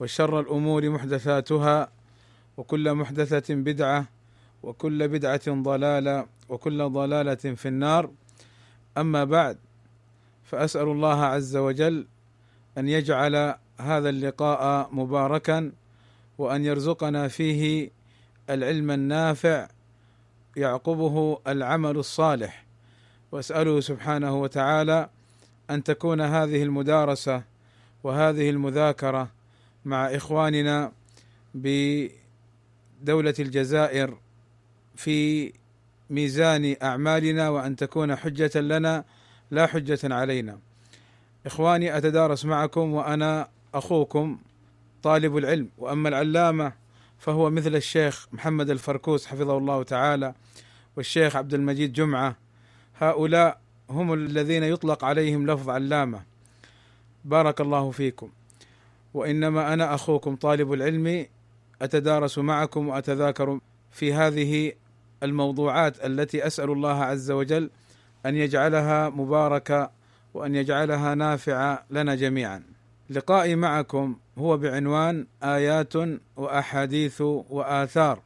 وشر الأمور محدثاتها وكل محدثة بدعة وكل بدعة ضلالة وكل ضلالة في النار. أما بعد فأسأل الله عز وجل أن يجعل هذا اللقاء مباركا وأن يرزقنا فيه العلم النافع يعقبه العمل الصالح. وأسأله سبحانه وتعالى أن تكون هذه المدارسة وهذه المذاكرة مع إخواننا بدولة الجزائر في ميزان أعمالنا وأن تكون حجة لنا لا حجة علينا. إخواني أتدارس معكم وأنا أخوكم طالب العلم وأما العلامة فهو مثل الشيخ محمد الفركوس حفظه الله تعالى والشيخ عبد المجيد جمعة. هؤلاء هم الذين يطلق عليهم لفظ علامة. بارك الله فيكم. وإنما أنا أخوكم طالب العلم أتدارس معكم وأتذاكر في هذه الموضوعات التي أسأل الله عز وجل أن يجعلها مباركة وأن يجعلها نافعة لنا جميعا. لقائي معكم هو بعنوان آيات وأحاديث وآثار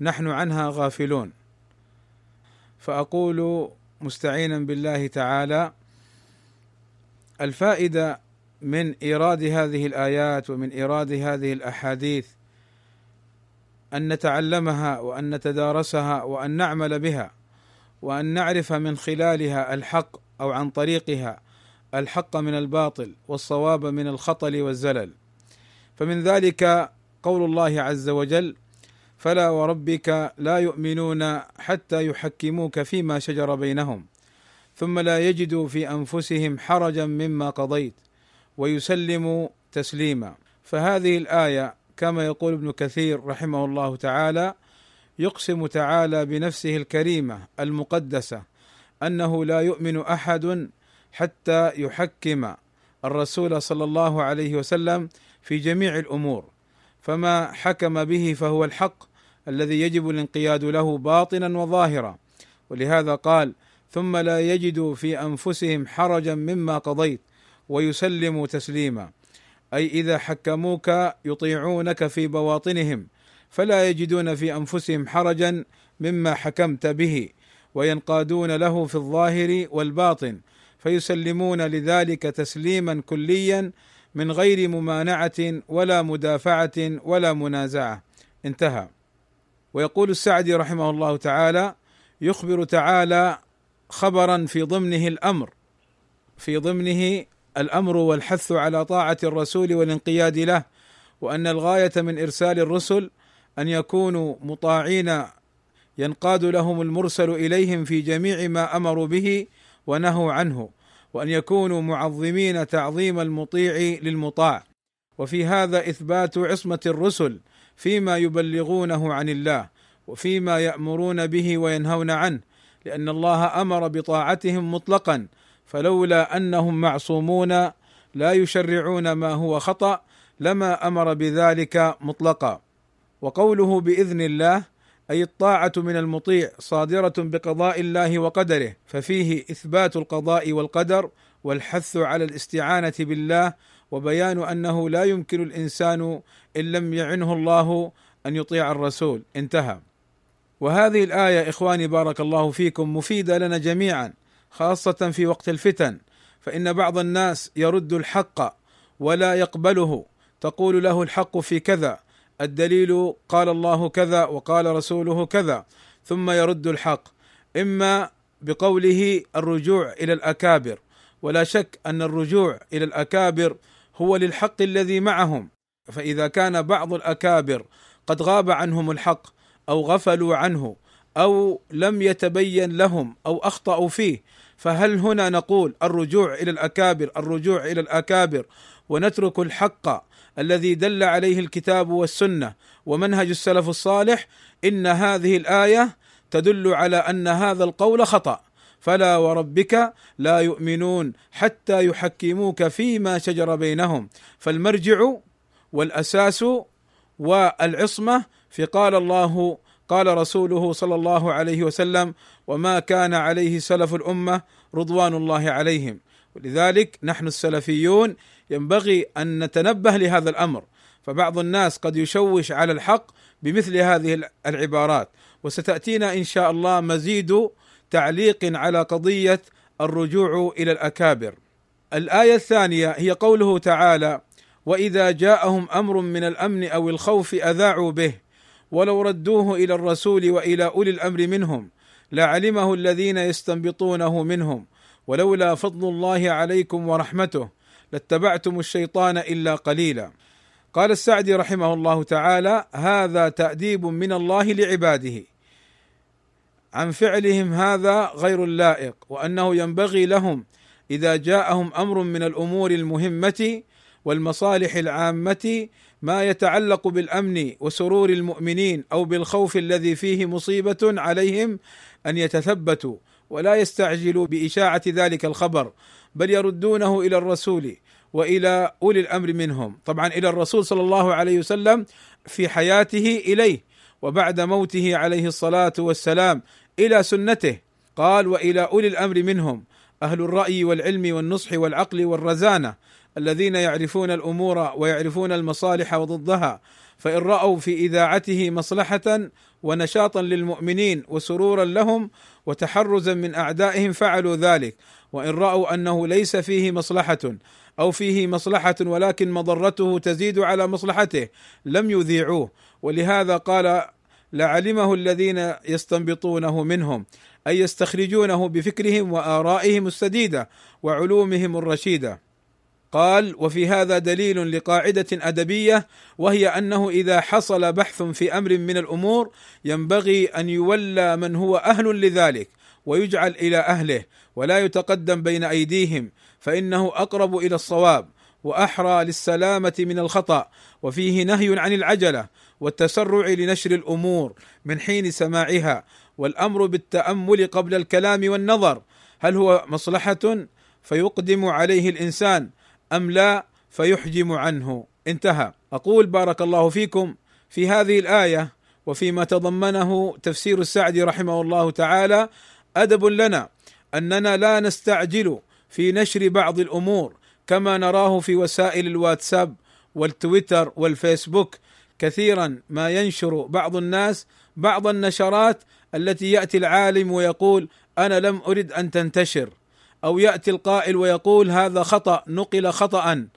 نحن عنها غافلون. فأقول مستعينا بالله تعالى الفائدة من إيراد هذه الآيات ومن إيراد هذه الأحاديث أن نتعلمها وأن نتدارسها وأن نعمل بها وأن نعرف من خلالها الحق أو عن طريقها الحق من الباطل والصواب من الخطل والزلل. فمن ذلك قول الله عز وجل فلا وربك لا يؤمنون حتى يحكموك فيما شجر بينهم ثم لا يجدوا في أنفسهم حرجا مما قضيت ويسلم تسليما. فهذه الآية كما يقول ابن كثير رحمه الله تعالى يقسم تعالى بنفسه الكريمة المقدسة أنه لا يؤمن أحد حتى يحكم الرسول صلى الله عليه وسلم في جميع الأمور. فما حكم به فهو الحق الذي يجب الانقياد له باطنا وظاهرا. ولهذا قال ثم لا يجدوا في أنفسهم حرجا مما قضيت. ويسلموا تسليما. أي إذا حكموك يطيعونك في بواطنهم فلا يجدون في أنفسهم حرجا مما حكمت به وينقادون له في الظاهر والباطن فيسلمون لذلك تسليما كليا من غير ممانعة ولا مدافعة ولا منازعة. انتهى. ويقول السعدي رحمه الله تعالى يخبر تعالى خبرا في ضمنه الأمر في ضمنه الأمر والحث على طاعة الرسول والانقياد له وأن الغاية من إرسال الرسل أن يكونوا مطاعين ينقاد لهم المرسل إليهم في جميع ما أمروا به ونهوا عنه وأن يكونوا معظمين تعظيم المطيع للمطاع. وفي هذا إثبات عصمة الرسل فيما يبلغونه عن الله وفيما يأمرون به وينهون عنه لأن الله أمر بطاعتهم مطلقا فلولا أنهم معصومون لا يشرعون ما هو خطأ لما أمر بذلك مطلقا. وقوله بإذن الله أي الطاعة من المطيع صادرة بقضاء الله وقدره ففيه إثبات القضاء والقدر والحث على الاستعانة بالله وبيان أنه لا يمكن الإنسان إن لم يعنه الله أن يطيع الرسول. انتهى. وهذه الآية إخواني بارك الله فيكم مفيدة لنا جميعا. خاصة في وقت الفتن فإن بعض الناس يرد الحق ولا يقبله تقول له الحق في كذا الدليل قال الله كذا وقال رسوله كذا ثم يرد الحق. إما بقوله الرجوع إلى الأكابر ولا شك أن الرجوع إلى الأكابر هو للحق الذي معهم فإذا كان بعض الأكابر قد غاب عنهم الحق أو غفلوا عنه أو لم يتبين لهم أو أخطأوا فيه فهل هنا نقول الرجوع إلى الأكابر الرجوع إلى الأكابر ونترك الحق الذي دل عليه الكتاب والسنة ومنهج السلف الصالح؟ إن هذه الآية تدل على أن هذا القول خطأ. فلا وربك لا يؤمنون حتى يحكموك فيما شجر بينهم. فالمرجع والأساس والعصمة في قال الله قال رسوله صلى الله عليه وسلم وما كان عليه سلف الأمة رضوان الله عليهم. ولذلك نحن السلفيون ينبغي أن نتنبه لهذا الأمر. فبعض الناس قد يشوش على الحق بمثل هذه العبارات. وستأتينا إن شاء الله مزيد تعليق على قضية الرجوع إلى الأكابر. الآية الثانية هي قوله تعالى: وإذا جاءهم أمر من الأمن أو الخوف أذاعوا به. ولو ردوه إلى الرسول وإلى أولي الأمر منهم لعلمه الذين يستنبطونه منهم ولولا فضل الله عليكم ورحمته لاتبعتم الشيطان إلا قليلا. قال السعدي رحمه الله تعالى: هذا تأديب من الله لعباده عن فعلهم هذا غير اللائق وأنه ينبغي لهم إذا جاءهم أمر من الأمور المهمة والمصالح العامة ما يتعلق بالأمن وسرور المؤمنين أو بالخوف الذي فيه مصيبة عليهم أن يتثبتوا ولا يستعجلوا بإشاعة ذلك الخبر بل يردونه إلى الرسول وإلى أولي الأمر منهم. طبعا إلى الرسول صلى الله عليه وسلم في حياته إليه وبعد موته عليه الصلاة والسلام إلى سنته. قال وإلى أولي الأمر منهم أهل الرأي والعلم والنصح والعقل والرزانة الذين يعرفون الأمور ويعرفون المصالح وضدها فإن رأوا في إذاعته مصلحة ونشاطا للمؤمنين وسرورا لهم وتحرزا من أعدائهم فعلوا ذلك. وإن رأوا أنه ليس فيه مصلحة أو فيه مصلحة ولكن مضرته تزيد على مصلحته لم يذيعوه. ولهذا قال لعلمه الذين يستنبطونه منهم أي يستخرجونه بفكرهم وآرائهم السديدة وعلومهم الرشيدة. قال وفي هذا دليل لقاعدة أدبية وهي أنه إذا حصل بحث في أمر من الأمور ينبغي أن يولى من هو أهل لذلك ويجعل إلى أهله ولا يتقدم بين أيديهم فإنه أقرب إلى الصواب وأحرى للسلامة من الخطأ وفيه نهي عن العجلة والتسرع لنشر الأمور من حين سماعها والأمر بالتأمل قبل الكلام والنظر هل هو مصلحة؟ فيقدم عليه الإنسان أم لا فيحجم عنه. انتهى. أقول بارك الله فيكم في هذه الآية وفيما تضمنه تفسير السعدي رحمه الله تعالى. أدب لنا أننا لا نستعجل في نشر بعض الأمور كما نراه في وسائل الواتساب والتويتر والفيسبوك. كثيرا ما ينشر بعض الناس بعض النشرات التي يأتي العالم ويقول أنا لم أرد أن تنتشر. أو يأتي القائل ويقول هذا خطأ نقل خطا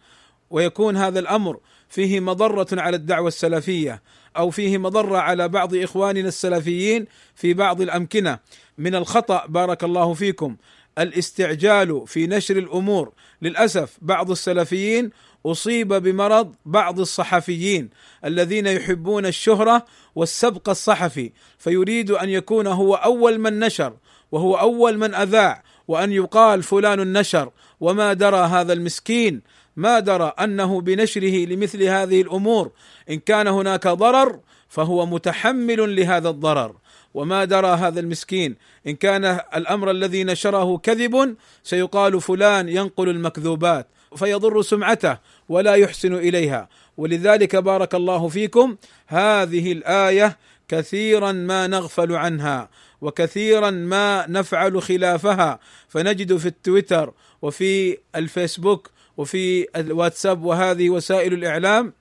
ويكون هذا الأمر فيه مضرة على الدعوة السلفية أو فيه مضرة على بعض إخواننا السلفيين في بعض الأمكنة. من الخطأ بارك الله فيكم الاستعجال في نشر الأمور. للأسف بعض السلفيين أصيب بمرض بعض الصحفيين الذين يحبون الشهرة والسبق الصحفي فيريد أن يكون هو أول من نشر وهو أول من أذاع وأن يقال فلان نشر وما درى هذا المسكين ما درى أنه بنشره لمثل هذه الأمور. إن كان هناك ضرر فهو متحمل لهذا الضرر. وما درى هذا المسكين إن كان الأمر الذي نشره كذب سيقال فلان ينقل المكذوبات فيضر سمعته ولا يحسن إليها. ولذلك بارك الله فيكم هذه الآية كثيرا ما نغفل عنها. وكثيرا ما نفعل خلافها. فنجد في التويتر وفي الفيسبوك وفي الواتساب وهذه وسائل الإعلام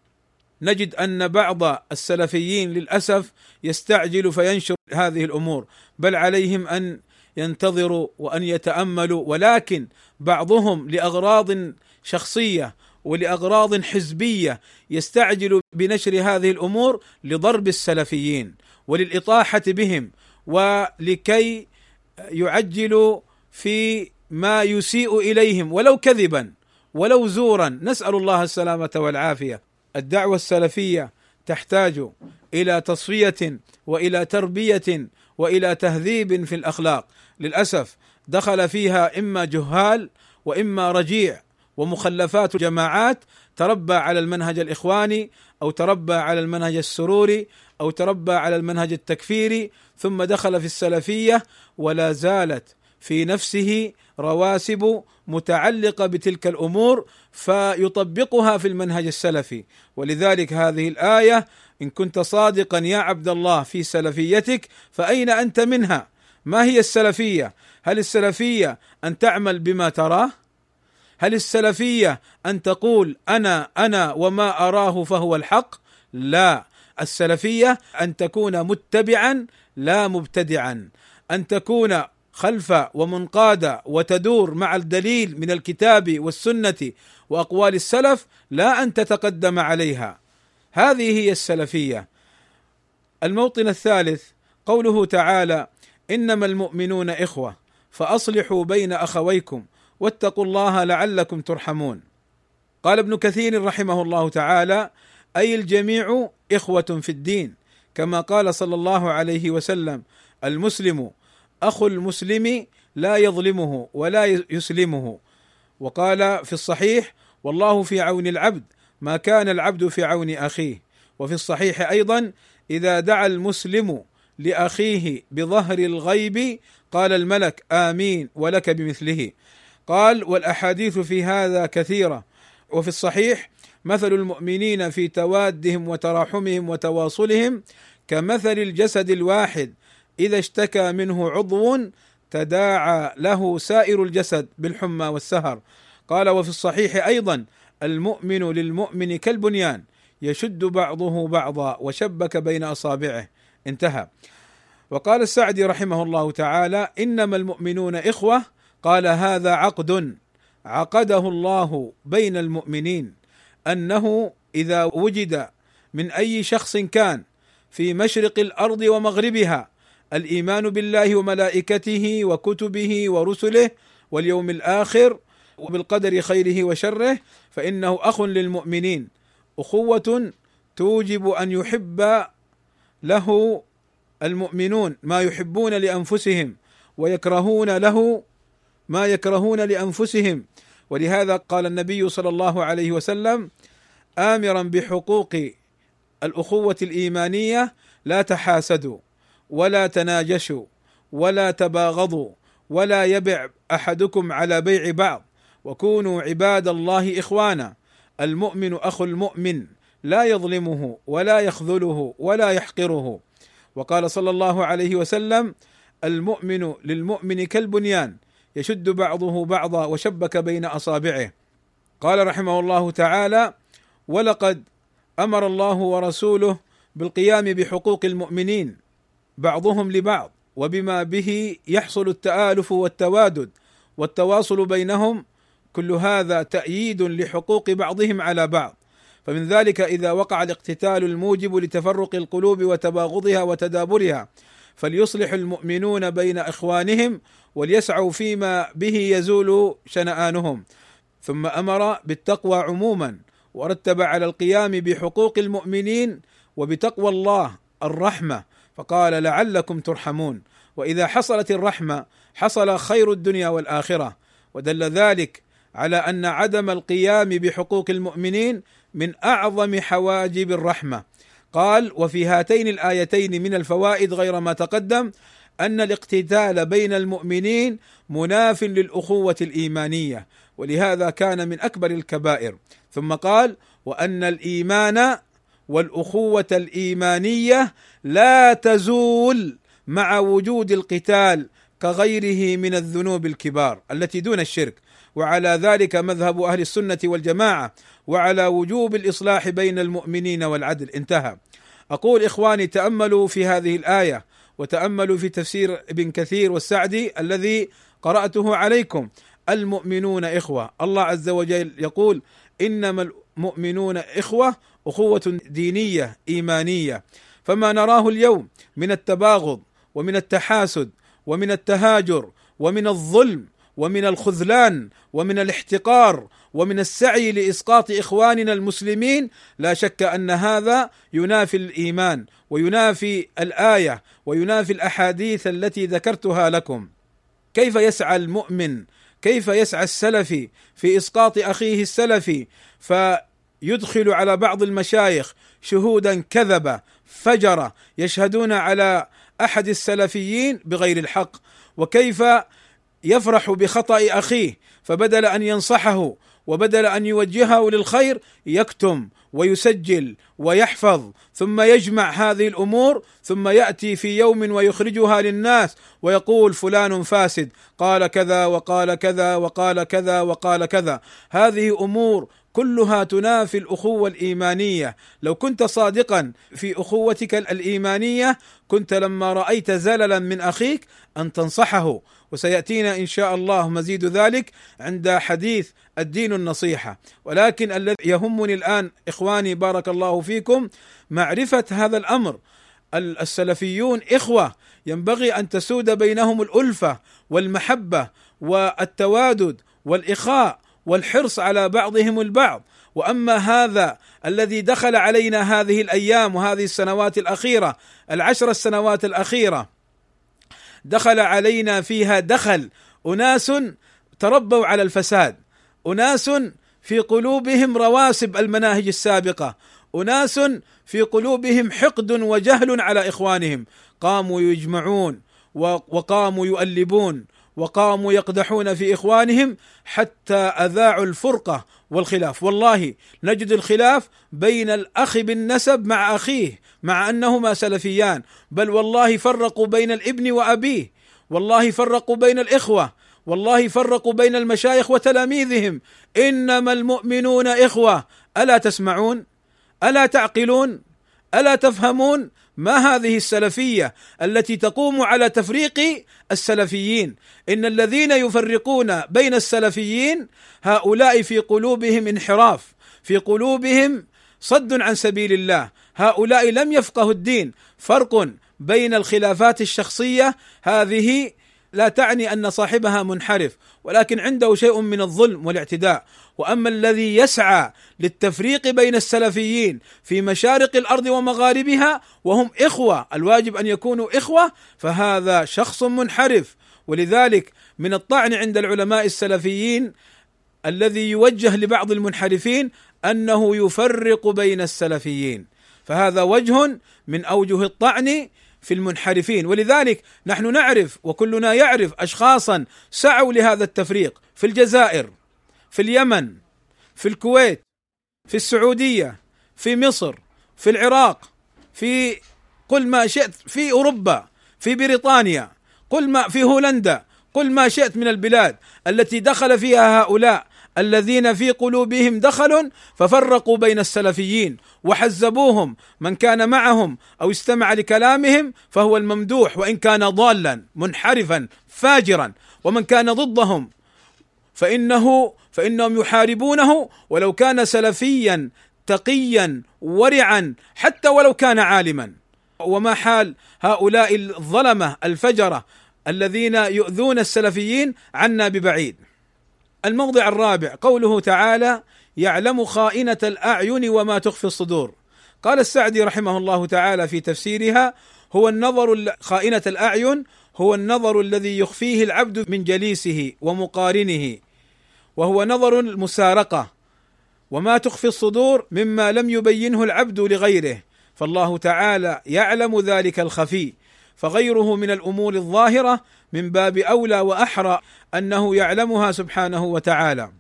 نجد أن بعض السلفيين للأسف يستعجل فينشر هذه الأمور. بل عليهم أن ينتظروا وأن يتأملوا. ولكن بعضهم لأغراض شخصية ولأغراض حزبية يستعجل بنشر هذه الأمور لضرب السلفيين وللإطاحة بهم ولكي يعجلوا في ما يسيء إليهم. ولو كذبا ولو زورا نسأل الله السلامة والعافية. الدعوة السلفية تحتاج إلى تصفية وإلى تربية وإلى تهذيب في الأخلاق. للأسف دخل فيها إما جهال وإما رجيع ومخلفات جماعات تربى على المنهج الإخواني أو تربى على المنهج السروري أو تربى على المنهج التكفيري ثم دخل في السلفية ولا زالت في نفسه رواسب متعلقة بتلك الأمور فيطبقها في المنهج السلفي ولذلك هذه الآية إن كنت صادقا يا عبد الله في سلفيتك فأين أنت منها؟ ما هي السلفية؟ هل السلفية أن تعمل بما تراه؟ هل السلفية أن تقول أنا أنا وما أراه فهو الحق؟ لا السلفية أن تكون متبعا لا مبتدعا. أن تكون خلف ومنقاده وتدور مع الدليل من الكتاب والسنة وأقوال السلف لا أن تتقدم عليها. هذه هي السلفية. الموطن الثالث قوله تعالى إنما المؤمنون إخوة فأصلحوا بين أخويكم واتقوا الله لعلكم ترحمون. قال ابن كثير رحمه الله تعالى أي الجميع إخوة في الدين. كما قال صلى الله عليه وسلم المسلم أخو المسلم لا يظلمه ولا يسلمه. وقال في الصحيح والله في عون العبد ما كان العبد في عون أخيه. وفي الصحيح أيضا إذا دعا المسلم لأخيه بظهر الغيب قال الملك آمين ولك بمثله. قال والأحاديث في هذا كثيرة. وفي الصحيح مثل المؤمنين في توادهم وتراحمهم وتواصلهم كمثل الجسد الواحد. إذا اشتكى منه عضو تداعى له سائر الجسد بالحمى والسهر. قال وفي الصحيح أيضا المؤمن للمؤمن كالبنيان يشد بعضه بعضا وشبك بين أصابعه. انتهى. وقال السعدي رحمه الله تعالى إنما المؤمنون إخوة. قال هذا عقد عقده الله بين المؤمنين. أنه إذا وجد من أي شخص كان في مشرق الأرض ومغربها الإيمان بالله وملائكته وكتبه ورسله واليوم الآخر وبالقدر خيره وشره فإنه أخ للمؤمنين أخوة توجب أن يحب له المؤمنون ما يحبون لأنفسهم ويكرهون له ما يكرهون لأنفسهم. ولهذا قال النبي صلى الله عليه وسلم امرا بحقوق الأخوة الإيمانية لا تحاسدوا ولا تناجشوا ولا تباغضوا ولا يبع أحدكم على بيع بعض وكونوا عباد الله إخوانا. المؤمن أخو المؤمن لا يظلمه ولا يخذله ولا يحقره. وقال صلى الله عليه وسلم المؤمن للمؤمن كالبنيان يشد بعضه بعضا وشبك بين أصابعه. قال رحمه الله تعالى ولقد أمر الله ورسوله بالقيام بحقوق المؤمنين بعضهم لبعض وبما به يحصل التآلف والتوادد والتواصل بينهم كل هذا تأييد لحقوق بعضهم على بعض. فمن ذلك إذا وقع الاقتتال الموجب لتفرق القلوب وتباغضها وتدابرها فليصلح المؤمنون بين إخوانهم وليسعوا فيما به يزول شنآنهم. ثم أمر بالتقوى عموما ورتب على القيام بحقوق المؤمنين وبتقوى الله الرحمة. فقال لعلكم ترحمون. وإذا حصلت الرحمة حصل خير الدنيا والآخرة. ودل ذلك على أن عدم القيام بحقوق المؤمنين من أعظم حواجب الرحمة. قال وفي هاتين الآيتين من الفوائد غير ما تقدم أن الاقتتال بين المؤمنين مناف للأخوة الإيمانية ولهذا كان من أكبر الكبائر. ثم قال وأن الإيمان والأخوة الإيمانية لا تزول مع وجود القتال كغيره من الذنوب الكبار التي دون الشرك وعلى ذلك مذهب أهل السنة والجماعة وعلى وجوب الإصلاح بين المؤمنين والعدل. انتهى. أقول إخواني تأملوا في هذه الآية وتأملوا في تفسير ابن كثير والسعدي الذي قرأته عليكم. المؤمنون إخوة. الله عز وجل يقول إنما المؤمنون إخوة أخوة دينية إيمانية. فما نراه اليوم من التباغض ومن التحاسد ومن التهاجر ومن الظلم ومن الخذلان ومن الاحتقار ومن السعي لإسقاط إخواننا المسلمين لا شك أن هذا ينافي الإيمان وينافي الآية وينافي الأحاديث التي ذكرتها لكم. كيف يسعى المؤمن؟ كيف يسعى السلفي في إسقاط أخيه السلفي فيدخل على بعض المشايخ شهودا كذبة فجرة يشهدون على أحد السلفيين بغير الحق. وكيف يفرح بخطأ أخيه فبدل أن ينصحه وبدل أن يوجهه للخير يكتم ويسجل ويحفظ ثم يجمع هذه الأمور ثم يأتي في يوم ويخرجها للناس ويقول فلان فاسد قال كذا وقال كذا وقال كذا وقال كذا. هذه أمور كلها تنافي الأخوة الإيمانية. لو كنت صادقا في أخوتك الإيمانية كنت لما رأيت زللا من أخيك أن تنصحه. وسيأتينا إن شاء الله مزيد ذلك عند حديث الدين النصيحة. ولكن الذي يهمني الآن إخواني بارك الله فيكم معرفة هذا الأمر. السلفيون إخوة ينبغي أن تسود بينهم الألفة والمحبة والتوادد والإخاء. والحرص على بعضهم البعض. وأما هذا الذي دخل علينا هذه الأيام وهذه السنوات الأخيرة العشر السنوات الأخيرة دخل علينا فيها دخل أناس تربوا على الفساد أناس في قلوبهم رواسب المناهج السابقة أناس في قلوبهم حقد وجهل على إخوانهم. قاموا يجمعون وقاموا يؤلبون. وقاموا يقدحون في إخوانهم حتى أذاعوا الفرقة والخلاف. والله نجد الخلاف بين الأخ بالنسب مع أخيه مع أنهما سلفيان بل والله فرقوا بين الابن وأبيه والله فرقوا بين الإخوة والله فرقوا بين المشايخ وتلاميذهم. إنما المؤمنون إخوة ألا تسمعون؟ ألا تعقلون؟ ألا تفهمون؟ ما هذه السلفية التي تقوم على تفريق السلفيين؟ إن الذين يفرقون بين السلفيين هؤلاء في قلوبهم انحراف في قلوبهم صد عن سبيل الله. هؤلاء لم يفقهوا الدين. فرق بين الخلافات الشخصية هذه لا تعني أن صاحبها منحرف ولكن عنده شيء من الظلم والاعتداء. وأما الذي يسعى للتفريق بين السلفيين في مشارق الأرض ومغاربها وهم إخوة الواجب أن يكونوا إخوة فهذا شخص منحرف. ولذلك من الطعن عند العلماء السلفيين الذي يوجه لبعض المنحرفين أنه يفرق بين السلفيين. فهذا وجه من أوجه الطعن في المنحرفين. ولذلك نحن نعرف وكلنا يعرف اشخاصا سعوا لهذا التفريق في الجزائر في اليمن في الكويت في السعودية في مصر في العراق في قل ما شئت في أوروبا في بريطانيا قل ما في هولندا قل ما شئت من البلاد التي دخل فيها هؤلاء. الذين في قلوبهم دخل ففرقوا بين السلفيين وحزبوهم من كان معهم أو استمع لكلامهم فهو الممدوح وإن كان ضالا منحرفا فاجرا ومن كان ضدهم فإنه فإنهم يحاربونه ولو كان سلفيا تقيا ورعا حتى ولو كان عالما وما حال هؤلاء الظلمة الفجرة الذين يؤذون السلفيين عنا ببعيد الموضع الرابع قوله تعالى يعلم خائنة الأعين وما تخفي الصدور. قال السعدي رحمه الله تعالى في تفسيرها هو النظر خائنة الأعين هو النظر الذي يخفيه العبد من جليسه ومقارنه وهو نظر المسارقة وما تخفي الصدور مما لم يبينه العبد لغيره. فالله تعالى يعلم ذلك الخفي فغيره من الأمور الظاهرة من باب أولى وأحرى أنه يعلمها سبحانه وتعالى.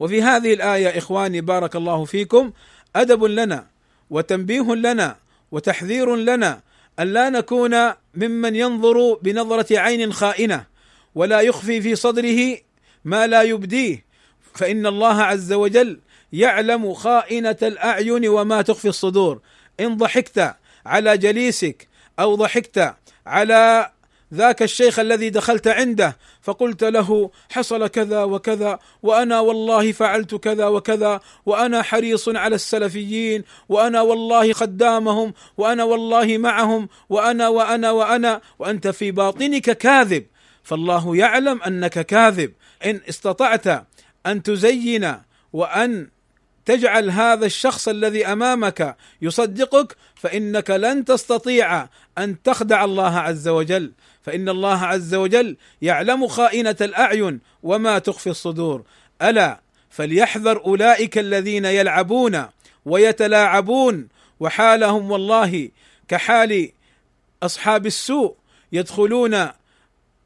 وفي هذه الآية إخواني بارك الله فيكم أدب لنا وتنبيه لنا وتحذير لنا أن لا نكون ممن ينظر بنظرة عين خائنة ولا يخفي في صدره ما لا يبديه. فإن الله عز وجل يعلم خائنة الأعين وما تخفي الصدور. إن ضحكت على جليسك أو ضحكت على ذاك الشيخ الذي دخلت عنده فقلت له حصل كذا وكذا وأنا والله فعلت كذا وكذا وأنا حريص على السلفيين وأنا والله خدامهم وأنا والله معهم وأنا وأنا وأنا وأنت في باطنك كاذب. فالله يعلم أنك كاذب. إن استطعت أن تزين وأن تجعل هذا الشخص الذي أمامك يصدقك فإنك لن تستطيع أن تخدع الله عز وجل. فإن الله عز وجل يعلم خائنة الأعين وما تخفي الصدور. ألا فليحذر أولئك الذين يلعبون ويتلاعبون وحالهم والله كحال أصحاب السوء يدخلون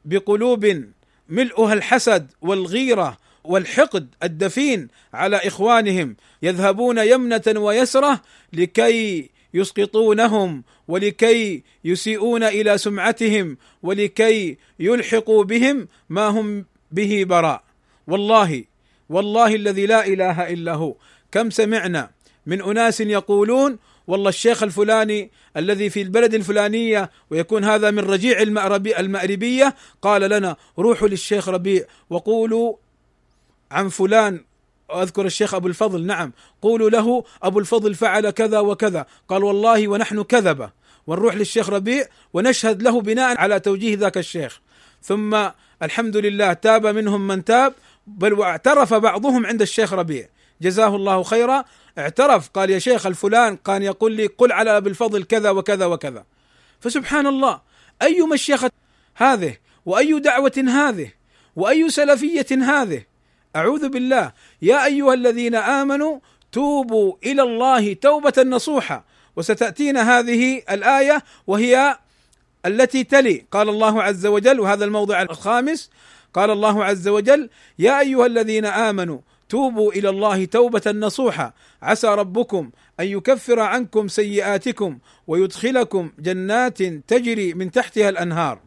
بقلوب ملؤها الحسد والغيرة والحقد الدفين على إخوانهم يذهبون يمنة ويسرة لكي يسقطونهم ولكي يسيئون إلى سمعتهم ولكي يلحقوا بهم ما هم به براء. والله والله الذي لا إله إلا هو. كم سمعنا من أناس يقولون والله الشيخ الفلاني الذي في البلد الفلانية ويكون هذا من رجيع المأربي المأربية قال لنا روحوا للشيخ ربيع وقولوا عن فلان. أذكر الشيخ أبو الفضل نعم. قولوا له أبو الفضل فعل كذا وكذا. قال والله ونحن كذبة. ونروح للشيخ ربيع ونشهد له بناء على توجيه ذاك الشيخ. ثم الحمد لله تاب منهم من تاب بل واعترف بعضهم عند الشيخ ربيع. جزاه الله خيرا. اعترف قال يا شيخ الفلان كان يقول لي قل على أبي الفضل كذا وكذا وكذا. فسبحان الله أي مشيخة هذه؟ وأي دعوة هذه؟ وأي سلفية هذه؟ أعوذ بالله. يا أيها الذين آمنوا توبوا إلى الله توبة نصوحا وستأتينا هذه الآية وهي التي تلي. قال الله عز وجل وهذا الموضع الخامس قال الله عز وجل يا أيها الذين آمنوا توبوا إلى الله توبة نصوحا عسى ربكم أن يكفر عنكم سيئاتكم ويدخلكم جنات تجري من تحتها الأنهار.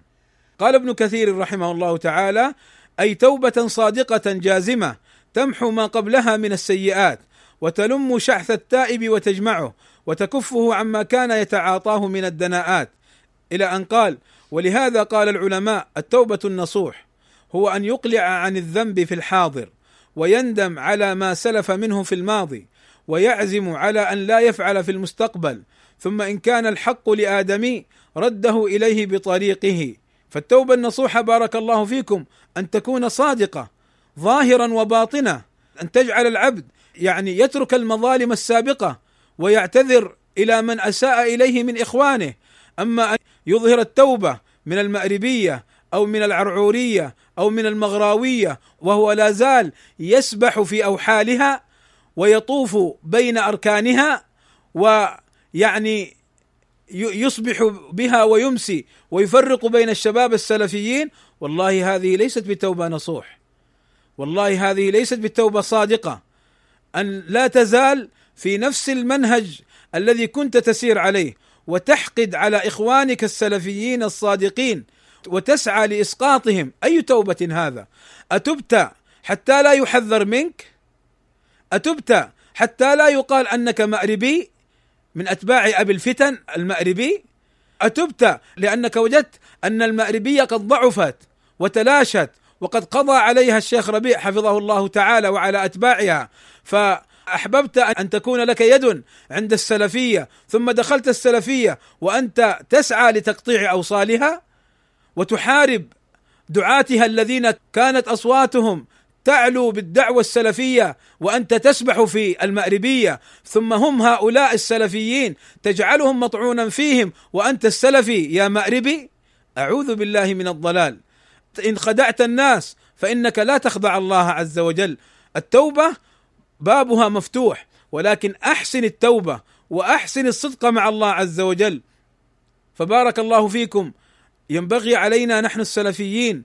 قال ابن كثير رحمه الله تعالى أي توبة صادقة جازمة تمحو ما قبلها من السيئات وتلم شحث التائب وتجمعه. وتكفه عما كان يتعاطاه من الدناءات. إلى أن قال ولهذا قال العلماء التوبة النصوح هو أن يقلع عن الذنب في الحاضر ويندم على ما سلف منه في الماضي ويعزم على أن لا يفعل في المستقبل. ثم إن كان الحق لادمي رده إليه بطريقه. فالتوبة النصوحه بارك الله فيكم أن تكون صادقة ظاهرا وباطنة أن تجعل العبد يعني يترك المظالم السابقة ويعتذر إلى من أساء إليه من إخوانه. أما أن يظهر التوبة من المأربية أو من العرعورية أو من المغراوية وهو لا زال يسبح في أوحالها ويطوف بين أركانها ويعني يصبح بها ويمسي ويفرق بين الشباب السلفيين. والله هذه ليست بتوبة نصوح. والله هذه ليست بالتوبة صادقة. أن لا تزال في نفس المنهج الذي كنت تسير عليه وتحقد على إخوانك السلفيين الصادقين وتسعى لإسقاطهم. أي توبة هذا؟ أتبت حتى لا يحذر منك؟ أتبت حتى لا يقال أنك مأربي من أتباع أبي الفتن المأربي؟ أتبت لأنك وجدت أن المأربيه قد ضعفت وتلاشت وقد قضى عليها الشيخ ربيع حفظه الله تعالى وعلى أتباعها. فاحببت أن تكون لك يد عند السلفية ثم دخلت السلفية وأنت تسعى لتقطيع أوصالها؟ وتحارب دعاتها الذين كانت أصواتهم تعلو بالدعوة السلفية وأنت تسبح في المأربية ثم هم هؤلاء السلفيين تجعلهم مطعونا فيهم وأنت السلفي يا مأربي؟ أعوذ بالله من الضلال. إن خدعت الناس فإنك لا تخدع الله عز وجل. التوبة بابها مفتوح ولكن أحسن التوبة وأحسن الصدق مع الله عز وجل. فبارك الله فيكم. ينبغي علينا نحن السلفيين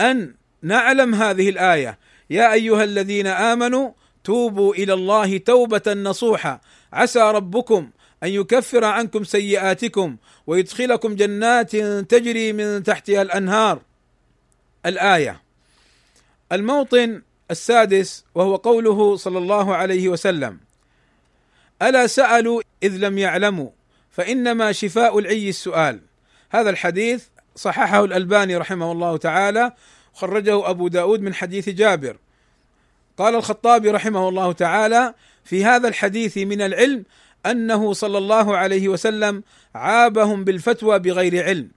أن نعلم هذه الآية. يا أيها الذين آمنوا توبوا إلى الله توبة نصوحا عسى ربكم أن يكفر عنكم سيئاتكم ويدخلكم جنات تجري من تحتها الأنهار. الآية الموطن السادس وهو قوله صلى الله عليه وسلم ألا سألوا إذ لم يعلموا فإنما شفاء العي السؤال. هذا الحديث صححه الألباني رحمه الله تعالى خرجه أبو داود من حديث جابر. قال الخطابي رحمه الله تعالى في هذا الحديث من العلم أنه صلى الله عليه وسلم عابهم بالفتوى بغير علم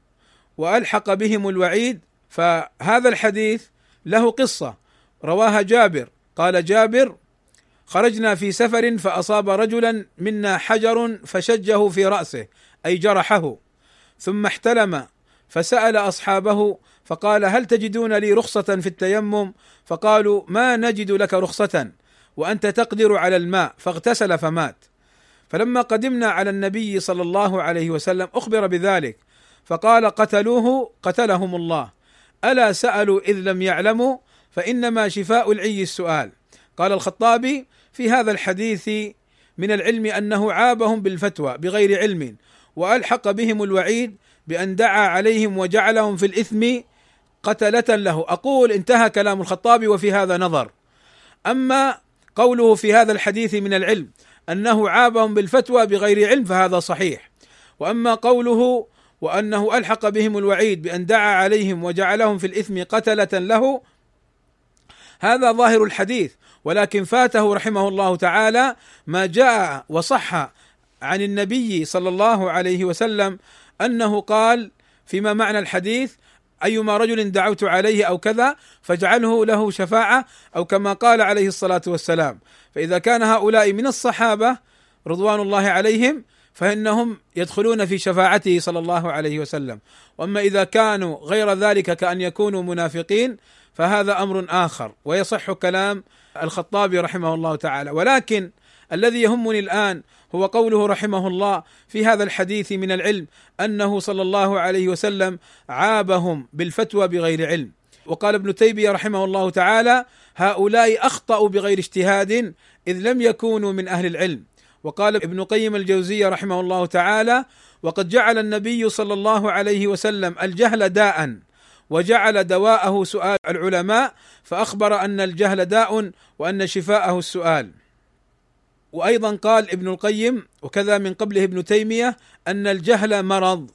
وألحق بهم الوعيد فهذا الحديث له قصة رواها جابر. قال جابر خرجنا في سفر فأصاب رجلا منا حجر فشجه في رأسه أي جرحه. ثم احتلم فسأل أصحابه فقال هل تجدون لي رخصة في التيمم؟ فقالوا ما نجد لك رخصة وأنت تقدر على الماء فاغتسل فمات. فلما قدمنا على النبي صلى الله عليه وسلم أخبر بذلك فقال قتلوه قتلهم الله. ألا سألوا إذ لم يعلموا؟ فإنما شفاء العي السؤال. قال الخطابي في هذا الحديث من العلم أنه عابهم بالفتوى بغير علم وألحق بهم الوعيد بأن دعا عليهم وجعلهم في الإثم قتلة له. أقول انتهى كلام الخطابي وفي هذا نظر. أما قوله في هذا الحديث من العلم أنه عابهم بالفتوى بغير علم فهذا صحيح. وأما قوله وأنه ألحق بهم الوعيد بأن دعا عليهم وجعلهم في الإثم قتلة له هذا ظاهر الحديث. ولكن فاته رحمه الله تعالى ما جاء وصح عن النبي صلى الله عليه وسلم أنه قال فيما معنى الحديث أيما رجل دعوت عليه أو كذا فاجعله له شفاعة أو كما قال عليه الصلاة والسلام. فإذا كان هؤلاء من الصحابة رضوان الله عليهم فإنهم يدخلون في شفاعته صلى الله عليه وسلم. وأما إذا كانوا غير ذلك كأن يكونوا منافقين فهذا أمر آخر ويصح كلام الخطابي رحمه الله تعالى. ولكن الذي يهمني الآن هو قوله رحمه الله في هذا الحديث من العلم أنه صلى الله عليه وسلم عابهم بالفتوى بغير علم. وقال ابن تيمية رحمه الله تعالى هؤلاء اخطاوا بغير اجتهاد إذ لم يكونوا من أهل العلم. وقال ابن قيم الجوزية رحمه الله تعالى وقد جعل النبي صلى الله عليه وسلم الجهل داء وجعل دواءه سؤال العلماء فأخبر أن الجهل داء وأن شفاءه السؤال. وأيضا قال ابن القيم وكذا من قبله ابن تيمية أن الجهل مرض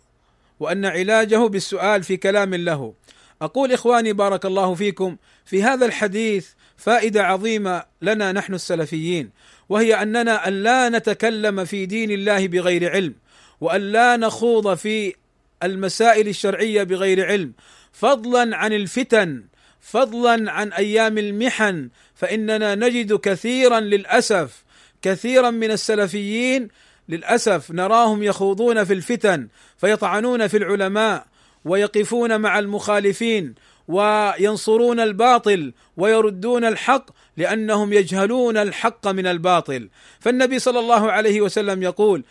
وأن علاجه بالسؤال في كلام له. أقول إخواني بارك الله فيكم في هذا الحديث فائدة عظيمة لنا نحن السلفيين وهي أننا أن لا نتكلم في دين الله بغير علم وأن لا نخوض في المسائل الشرعية بغير علم فضلا عن الفتن فضلا عن أيام المحن فإننا نجد كثيرا للأسف كثيرا من السلفيين للأسف نراهم يخوضون في الفتن فيطعنون في العلماء ويقفون مع المخالفين وينصرون الباطل ويردون الحق لأنهم يجهلون الحق من الباطل. فالنبي صلى الله عليه وسلم يقول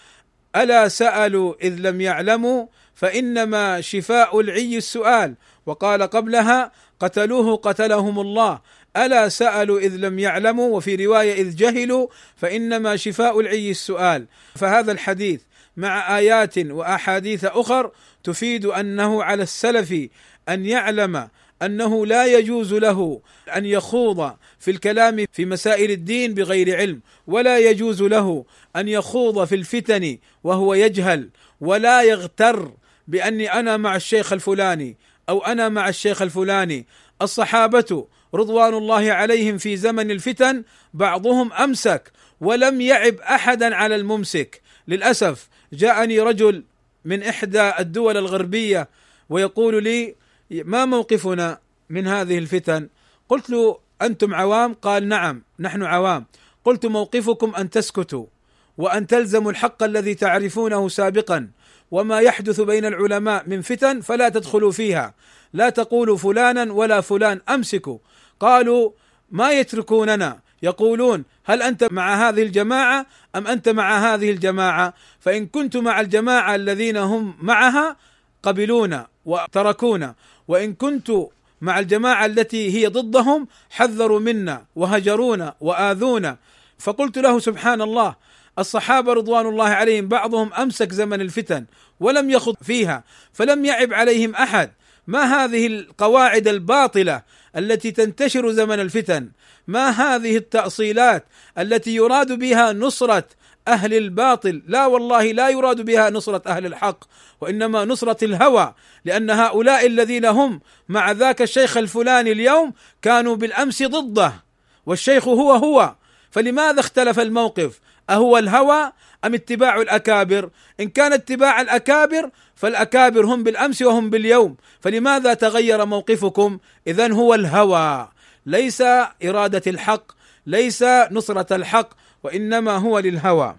ألا سألوا إذ لم يعلموا؟ فإنما شفاء العي السؤال. وقال قبلها قتلوه قتلهم الله. ألا سألوا إذ لم يعلموا وفي رواية إذ جهلوا فإنما شفاء العي السؤال. فهذا الحديث مع آيات وأحاديث أخر تفيد أنه على السلف أن يعلم أنه لا يجوز له أن يخوض في الكلام في مسائل الدين بغير علم ولا يجوز له أن يخوض في الفتن وهو يجهل ولا يغتر بأني أنا مع الشيخ الفلاني. أو أنا مع الشيخ الفلاني. الصحابة رضوان الله عليهم في زمن الفتن بعضهم أمسك ولم يعب أحدا على الممسك. للأسف جاءني رجل من إحدى الدول الغربية ويقول لي ما موقفنا من هذه الفتن؟ قلت له أنتم عوام؟ قال نعم نحن عوام. قلت موقفكم أن تسكتوا. وأن تلزموا الحق الذي تعرفونه سابقا. وما يحدث بين العلماء من فتن فلا تدخلوا فيها. لا تقولوا فلانا ولا فلان أمسكوا. قالوا ما يتركوننا. يقولون هل أنت مع هذه الجماعة أم أنت مع هذه الجماعة؟ فإن كنت مع الجماعة الذين هم معها قبلونا وتركونا. وإن كنت مع الجماعة التي هي ضدهم حذروا منا وهجرونا وآذونا. فقلت له سبحان الله الصحابة رضوان الله عليهم بعضهم أمسك زمن الفتن ولم يخض فيها فلم يعب عليهم أحد. ما هذه القواعد الباطلة التي تنتشر زمن الفتن؟ ما هذه التأصيلات التي يراد بها نصرة أهل الباطل؟ لا والله لا يراد بها نصرة أهل الحق وإنما نصرة الهوى لأن هؤلاء الذين هم مع ذاك الشيخ الفلاني اليوم كانوا بالأمس ضده والشيخ هو هو. فلماذا اختلف الموقف؟ أهو الهوى أم اتباع الأكابر؟ إن كان اتباع الأكابر فالأكابر هم بالأمس وهم باليوم. فلماذا تغير موقفكم؟ اذا هو الهوى. ليس إرادة الحق ليس نصرة الحق وإنما هو للهوى.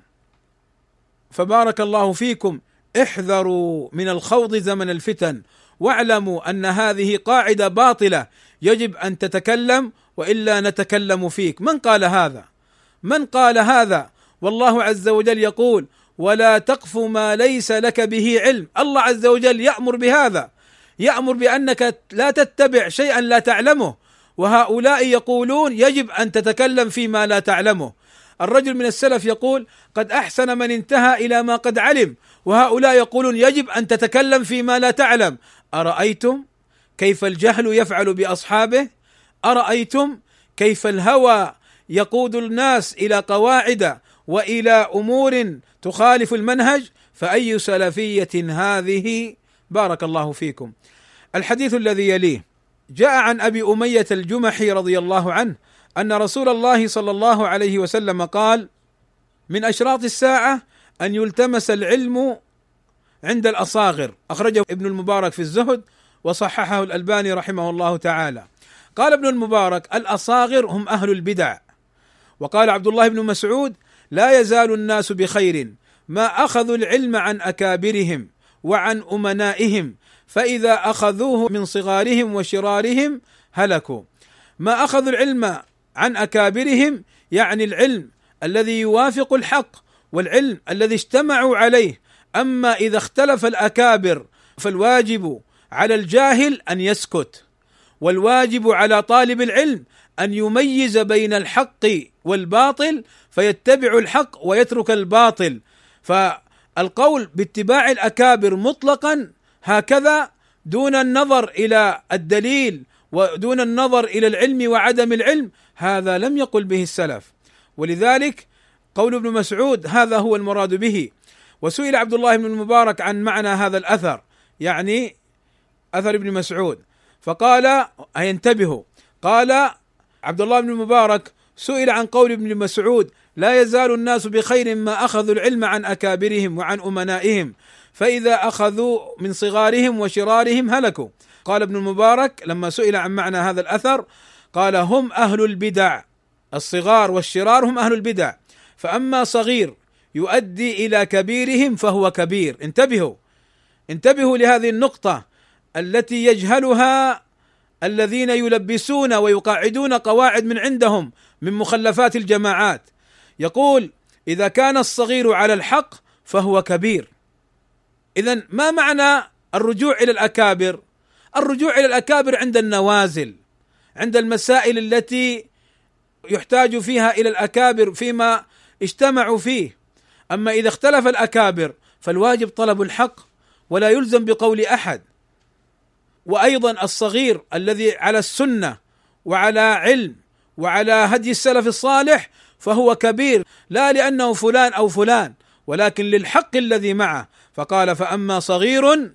فبارك الله فيكم. احذروا من الخوض زمن الفتن. واعلموا أن هذه قاعدة باطلة. يجب أن تتكلم وإلا نتكلم فيك. من قال هذا؟ من قال هذا؟ والله عز وجل يقول ولا تقف ما ليس لك به علم. الله عز وجل يأمر بهذا يأمر بأنك لا تتبع شيئا لا تعلمه وهؤلاء يقولون يجب أن تتكلم فيما لا تعلمه. الرجل من السلف يقول قد أحسن من انتهى إلى ما قد علم. وهؤلاء يقولون يجب أن تتكلم فيما لا تعلم. أرأيتم كيف الجهل يفعل بأصحابه؟ أرأيتم كيف الهوى يقود الناس إلى قواعد وإلى أمور تخالف المنهج فأي سلفية هذه؟ بارك الله فيكم. الحديث الذي يليه جاء عن أبي أمية الجمحي رضي الله عنه أن رسول الله صلى الله عليه وسلم قال من أشراط الساعة أن يلتمس العلم عند الأصاغر. أخرجه ابن المبارك في الزهد وصححه الألباني رحمه الله تعالى. قال ابن المبارك الأصاغر هم أهل البدع. وقال عبد الله بن مسعود لا يزال الناس بخير ما أخذوا العلم عن أكابرهم وعن أمنائهم فإذا أخذوه من صغارهم وشرارهم هلكوا. ما أخذوا العلم عن أكابرهم يعني العلم الذي يوافق الحق والعلم الذي اجتمعوا عليه. أما إذا اختلف الأكابر فالواجب على الجاهل أن يسكت والواجب على طالب العلم أن يميز بين الحق والباطل فيتبع الحق ويترك الباطل. فالقول باتباع الأكابر مطلقا هكذا دون النظر إلى الدليل ودون النظر إلى العلم وعدم العلم هذا لم يقل به السلف. ولذلك قول ابن مسعود هذا هو المراد به. وسئل عبد الله بن المبارك عن معنى هذا الأثر يعني أثر ابن مسعود. فقال ينتبهوا قال عبد الله بن المبارك سئل عن قول ابن مسعود لا يزال الناس بخير ما أخذوا العلم عن أكابرهم وعن أمنائهم فإذا أخذوا من صغارهم وشرارهم هلكوا. قال ابن المبارك لما سئل عن معنى هذا الأثر قال هم أهل البدع الصغار والشرار هم أهل البدع فأما صغير يؤدي إلى كبيرهم فهو كبير. انتبهوا انتبهوا لهذه النقطة التي يجهلها الذين يلبسون ويقاعدون قواعد من عندهم من مخلفات الجماعات. يقول إذا كان الصغير على الحق فهو كبير. اذا ما معنى الرجوع إلى الأكابر؟ الرجوع إلى الأكابر عند النوازل عند المسائل التي يحتاج فيها إلى الأكابر فيما اجتمعوا فيه. أما إذا اختلف الأكابر فالواجب طلب الحق ولا يلزم بقول أحد. وأيضا الصغير الذي على السنة وعلى علم وعلى هدي السلف الصالح فهو كبير لا لأنه فلان أو فلان ولكن للحق الذي معه. فقال فأما صغير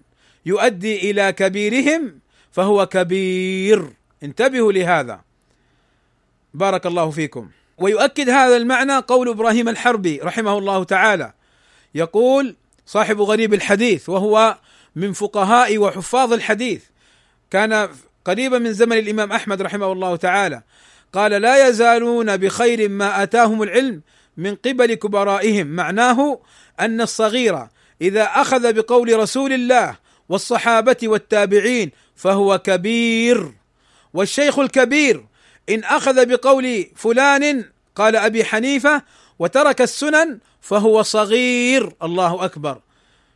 يؤدي إلى كبيرهم فهو كبير. انتبهوا لهذا. بارك الله فيكم. ويؤكد هذا المعنى قول إبراهيم الحربي رحمه الله تعالى. يقول صاحب غريب الحديث وهو من فقهاء وحفاظ الحديث. كان قريبا من زمن الإمام أحمد رحمه الله تعالى. قال لا يزالون بخير ما أتاهم العلم من قبل كبرائهم. معناه أن الصغير إذا أخذ بقول رسول الله والصحابة والتابعين فهو كبير. والشيخ الكبير إن أخذ بقول فلان قال أبي حنيفة وترك السنن فهو صغير. الله أكبر.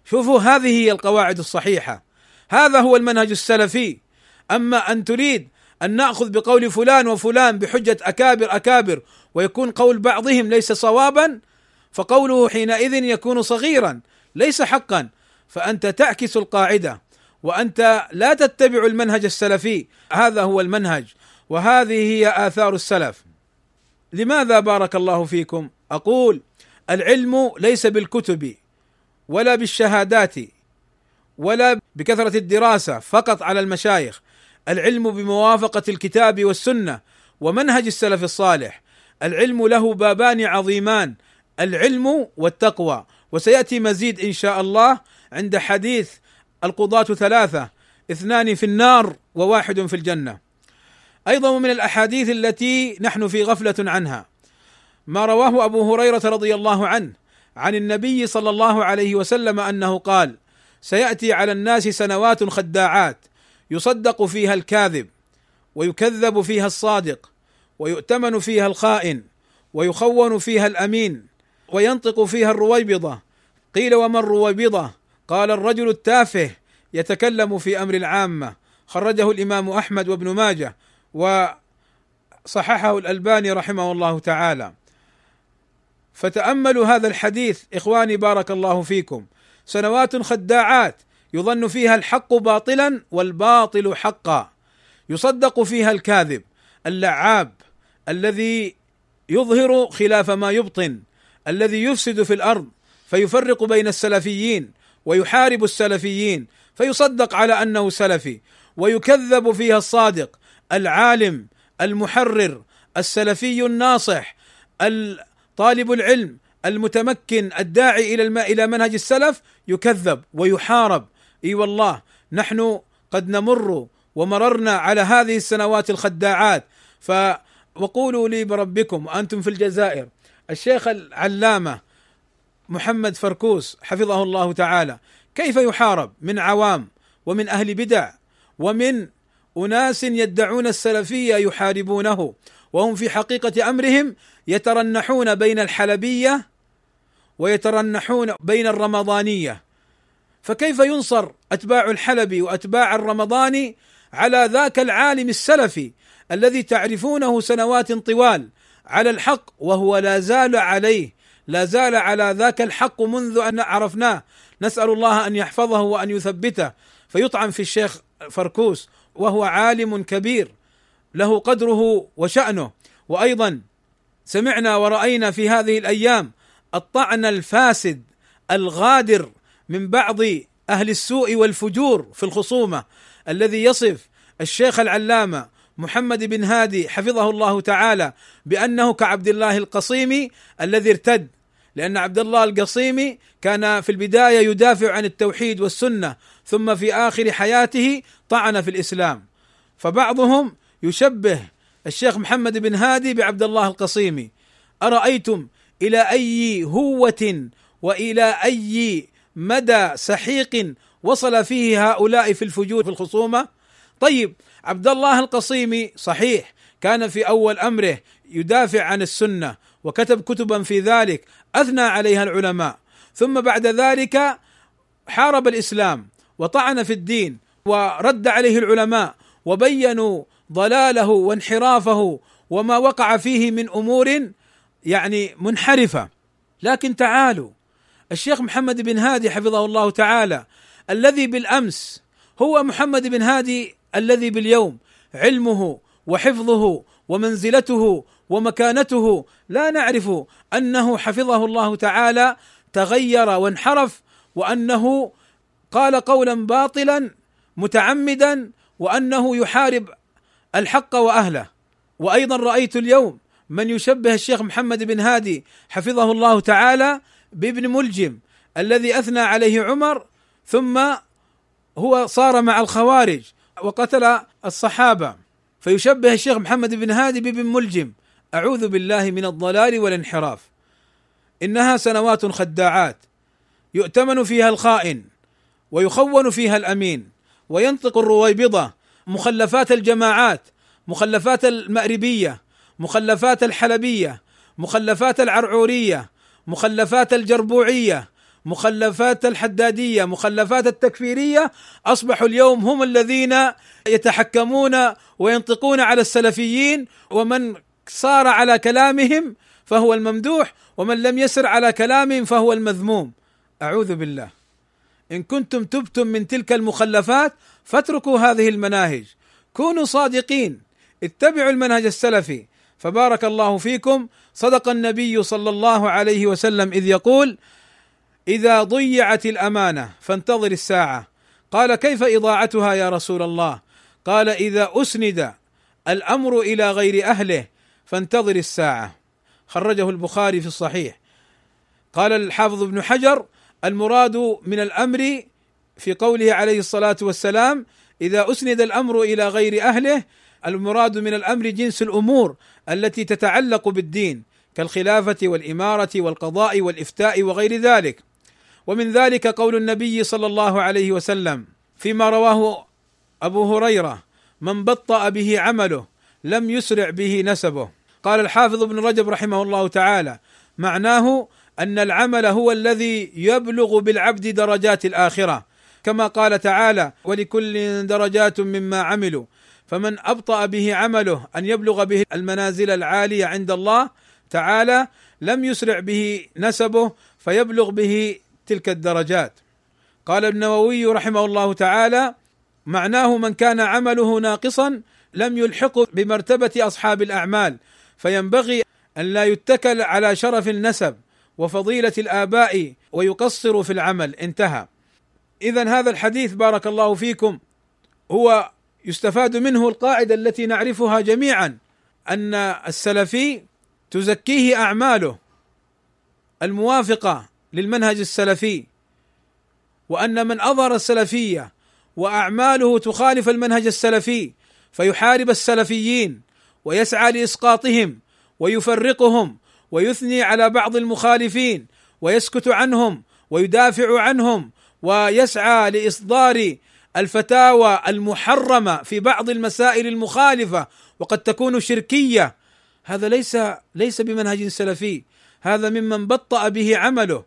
شوفوا هذه هي القواعد الصحيحة. هذا هو المنهج السلفي. أما أن تريد أن نأخذ بقول فلان وفلان بحجة أكابر أكابر ويكون قول بعضهم ليس صوابا فقوله حينئذ يكون صغيرا ليس حقا. فأنت تعكس القاعدة وأنت لا تتبع المنهج السلفي. هذا هو المنهج وهذه هي آثار السلف. لماذا بارك الله فيكم؟ أقول العلم ليس بالكتب ولا بالشهادات ولا بكثرة الدراسة فقط على المشايخ. العلم بموافقة الكتاب والسنة ومنهج السلف الصالح. العلم له بابان عظيمان العلم والتقوى. وسيأتي مزيد إن شاء الله عند حديث القضاة ثلاثة اثنان في النار وواحد في الجنة. أيضا من الأحاديث التي نحن في غفلة عنها. ما رواه أبو هريرة رضي الله عنه عن النبي صلى الله عليه وسلم أنه قال: سيأتي على الناس سنوات خداعات يصدق فيها الكاذب ويكذب فيها الصادق ويؤتمن فيها الخائن ويخون فيها الأمين وينطق فيها الرويبضة. قيل وما الرويبضة؟ قال الرجل التافه يتكلم في أمر العامة. خرجه الإمام أحمد وابن ماجه وصححه الألباني رحمه الله تعالى. فتأملوا هذا الحديث إخواني بارك الله فيكم. سنوات خداعات يظن فيها الحق باطلا والباطل حقا. يصدق فيها الكاذب اللعاب الذي يظهر خلاف ما يبطن الذي يفسد في الأرض فيفرق بين السلفيين ويحارب السلفيين فيصدق على أنه سلفي ويكذب فيها الصادق العالم المحرر السلفي الناصح طالب العلم المتمكن الداعي إلى إلى منهج السلف يكذب ويحارب. إي والله نحن قد نمر ومررنا على هذه السنوات الخداعات. ف وقولوا لي بربكم وأنتم في الجزائر. الشيخ العلامة محمد فركوس حفظه الله تعالى كيف يحارب من عوام ومن أهل بدع ومن أناس يدعون السلفية يحاربونه وهم في حقيقة أمرهم يترنحون بين الحلبية ويترنحون بين الرمضانية؟ فكيف ينصر أتباع الحلبي وأتباع الرمضاني على ذاك العالم السلفي الذي تعرفونه سنوات طوال على الحق وهو لا زال عليه لا زال على ذاك الحق منذ أن عرفناه. نسأل الله أن يحفظه وأن يثبته. فيطعن في الشيخ فركوس وهو عالم كبير له قدره وشأنه. وأيضا سمعنا ورأينا في هذه الأيام الطعن الفاسد الغادر من بعض أهل السوء والفجور في الخصومة الذي يصف الشيخ العلامة محمد بن هادي حفظه الله تعالى بأنه كعبد الله القصيمي الذي ارتد لأن عبد الله القصيمي كان في البداية يدافع عن التوحيد والسنة ثم في آخر حياته طعن في الإسلام. فبعضهم يشبه الشيخ محمد بن هادي بعبد الله القصيمي أرأيتم إلى أي هوة وإلى أي مدى سحيق وصل فيه هؤلاء في الفجور في الخصومة؟ طيب عبد الله القصيمي صحيح كان في أول أمره يدافع عن السنة وكتب كتبا في ذلك أثنى عليها العلماء. ثم بعد ذلك حارب الإسلام وطعن في الدين ورد عليه العلماء وبينوا ضلاله وانحرافه وما وقع فيه من أمور يعني منحرفة. لكن تعالوا الشيخ محمد بن هادي حفظه الله تعالى الذي بالأمس هو محمد بن هادي الذي باليوم علمه وحفظه ومنزلته ومكانته لا نعرف أنه حفظه الله تعالى تغير وانحرف وأنه قال قولا باطلا متعمدا وأنه يحارب الحق وأهله. وأيضا رأيت اليوم من يشبه الشيخ محمد بن هادي حفظه الله تعالى بابن ملجم الذي أثنى عليه عمر ثم هو صار مع الخوارج وقتل الصحابة. فيشبه الشيخ محمد بن هادي بابن ملجم أعوذ بالله من الضلال والانحراف. إنها سنوات خداعات يؤتمن فيها الخائن ويخون فيها الأمين وينطق الرويبضة مخلفات الجماعات مخلفات المأربية مخلفات الحلبية مخلفات العرعورية مخلفات الجربوعية مخلفات الحدادية مخلفات التكفيرية أصبحوا اليوم هم الذين يتحكمون وينطقون على السلفيين ومن صار على كلامهم فهو الممدوح ومن لم يسر على كلامهم فهو المذموم. أعوذ بالله. إن كنتم تبتم من تلك المخلفات فاتركوا هذه المناهج. كونوا صادقين. اتبعوا المنهج السلفي. فبارك الله فيكم. صدق النبي صلى الله عليه وسلم إذ يقول إذا ضيعت الأمانة فانتظر الساعة. قال كيف إضاعتها يا رسول الله؟ قال إذا أسند الأمر إلى غير أهله فانتظر الساعة. خرجه البخاري في الصحيح. قال الحافظ ابن حجر المراد من الأمر في قوله عليه الصلاة والسلام إذا أسند الأمر إلى غير أهله المراد من الأمر جنس الأمور التي تتعلق بالدين كالخلافة والإمارة والقضاء والإفتاء وغير ذلك. ومن ذلك قول النبي صلى الله عليه وسلم فيما رواه أبو هريرة من بطأ به عمله لم يسرع به نسبه قال الحافظ ابن رجب رحمه الله تعالى معناه أن العمل هو الذي يبلغ بالعبد درجات الآخرة كما قال تعالى ولكل درجات مما عملوا فمن أبطأ به عمله أن يبلغ به المنازل العالية عند الله تعالى لم يسرع به نسبه فيبلغ به تلك الدرجات. قال النووي رحمه الله تعالى معناه من كان عمله ناقصا لم يلحقه بمرتبة أصحاب الأعمال فينبغي أن لا يتكل على شرف النسب وفضيلة الآباء ويقصر في العمل. انتهى. اذا هذا الحديث بارك الله فيكم هو يستفاد منه القاعدة التي نعرفها جميعا أن السلفي تزكيه أعماله الموافقة للمنهج السلفي وأن من أظهر السلفية وأعماله تخالف المنهج السلفي فيحارب السلفيين ويسعى لإسقاطهم ويفرقهم ويثني على بعض المخالفين ويسكت عنهم ويدافع عنهم ويسعى لإصدار الفتاوى المحرمة في بعض المسائل المخالفة وقد تكون شركية. هذا ليس ليس بمنهج سلفي. هذا ممن بطأ به عمله.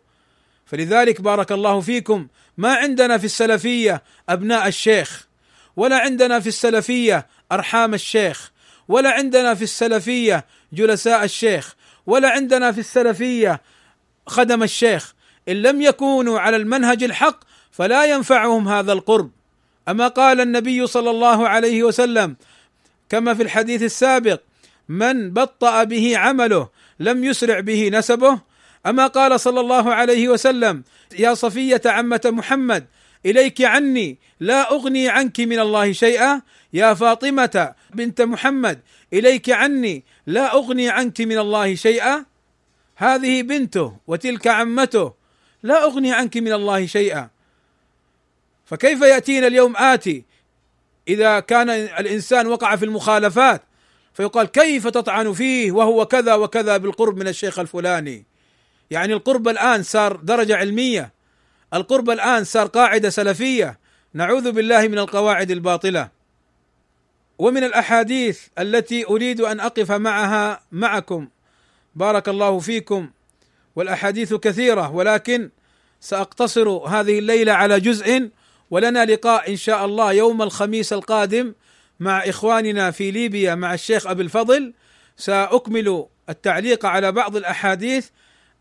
فلذلك بارك الله فيكم ما عندنا في السلفية أبناء الشيخ ولا عندنا في السلفية أرحام الشيخ ولا عندنا في السلفية جلساء الشيخ ولا عندنا في السلفية خدم الشيخ. إن لم يكونوا على المنهج الحق فلا ينفعهم هذا القرب. أما قال النبي صلى الله عليه وسلم كما في الحديث السابق من بطأ به عمله لم يسرع به نسبه. أما قال صلى الله عليه وسلم يا صفية عمة محمد إليك عني لا أغني عنك من الله شيئا. يا فاطمة بنت محمد إليك عني لا أغني عنك من الله شيئا. هذه بنته وتلك عمته لا أغني عنك من الله شيئا. فكيف يأتينا اليوم آتي؟ إذا كان الإنسان وقع في المخالفات فيقال كيف تطعن فيه وهو كذا وكذا بالقرب من الشيخ الفلاني؟ يعني القرب الآن صار درجة علمية القرب الآن صار قاعدة سلفية نعوذ بالله من القواعد الباطلة. ومن الأحاديث التي أريد أن أقف معها معكم بارك الله فيكم والأحاديث كثيرة ولكن سأقتصر هذه الليلة على جزء ولنا لقاء إن شاء الله يوم الخميس القادم مع إخواننا في ليبيا مع الشيخ أبي الفضل. سأكمل التعليق على بعض الأحاديث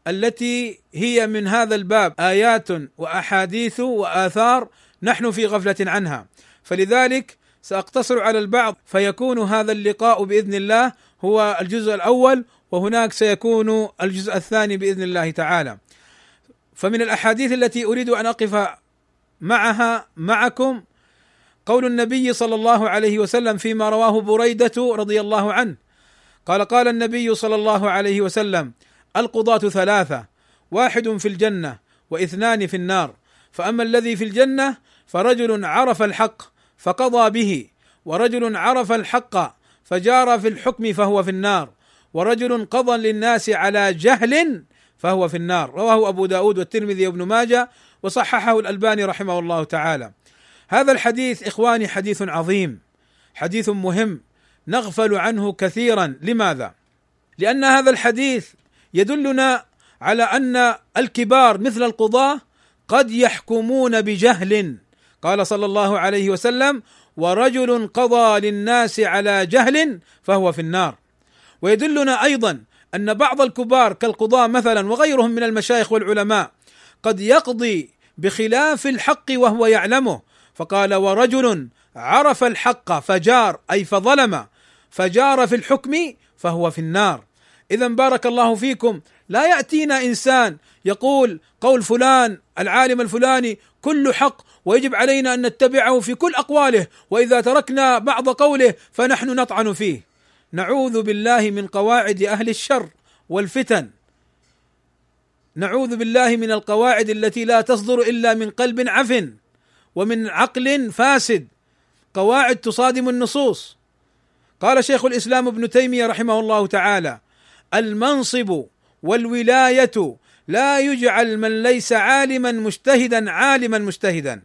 التي هي من هذا الباب آيات وأحاديث وآثار نحن في غفلة عنها. فلذلك سأقتصر على البعض فيكون هذا اللقاء بإذن الله هو الجزء الأول وهناك سيكون الجزء الثاني بإذن الله تعالى. فمن الأحاديث التي أريد أن أقف معها معكم قول النبي صلى الله عليه وسلم فيما رواه بريدة رضي الله عنه. قال قال النبي صلى الله عليه وسلم القضاة ثلاثة واحد في الجنة واثنان في النار. فأما الذي في الجنة فرجل عرف الحق فقضى به ورجل عرف الحق فجار في الحكم فهو في النار ورجل قضى للناس على جهل فهو في النار. رواه أبو داود والترمذي وابن ماجه وصححه الألباني رحمه الله تعالى. هذا الحديث إخواني حديث عظيم حديث مهم نغفل عنه كثيرا. لماذا؟ لأن هذا الحديث يدلنا على أن الكبار مثل القضاة قد يحكمون بجهل. قال صلى الله عليه وسلم ورجل قضى للناس على جهل فهو في النار ويدلنا أيضا أن بعض الكبار كالقضاة مثلا وغيرهم من المشايخ والعلماء قد يقضي بخلاف الحق وهو يعلمه. فقال ورجل عرف الحق فجار أي فظلم فجار في الحكم فهو في النار. اذا بارك الله فيكم. لا يأتينا إنسان يقول قول فلان العالم الفلاني كل حق ويجب علينا أن نتبعه في كل أقواله وإذا تركنا بعض قوله فنحن نطعن فيه. نعوذ بالله من قواعد أهل الشر والفتن. نعوذ بالله من القواعد التي لا تصدر إلا من قلب عفن ومن عقل فاسد. قواعد تصادم النصوص. قال شيخ الإسلام ابن تيمية رحمه الله تعالى المنصب والولاية لا يجعل من ليس عالما مجتهدا عالما مجتهدا.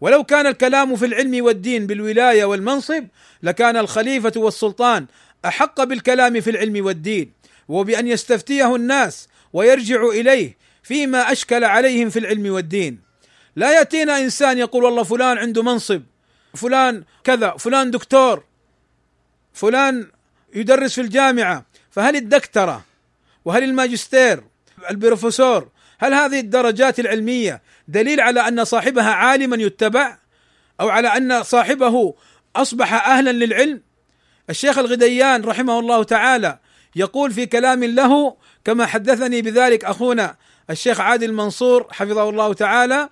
ولو كان الكلام في العلم والدين بالولاية والمنصب لكان الخليفة والسلطان أحق بالكلام في العلم والدين وبأن يستفتيه الناس ويرجع إليه فيما أشكل عليهم في العلم والدين. لا يأتينا إنسان يقول والله فلان عنده منصب فلان كذا فلان دكتور فلان يدرس في الجامعة فهل الدكتره وهل الماجستير؟ البروفيسور؟ هل هذه الدرجات العلمية دليل على أن صاحبها عالما يتبع؟ أو على أن صاحبه أصبح أهلا للعلم؟ الشيخ الغديان رحمه الله تعالى يقول في كلام له كما حدثني بذلك أخونا الشيخ عادل منصور حفظه الله تعالى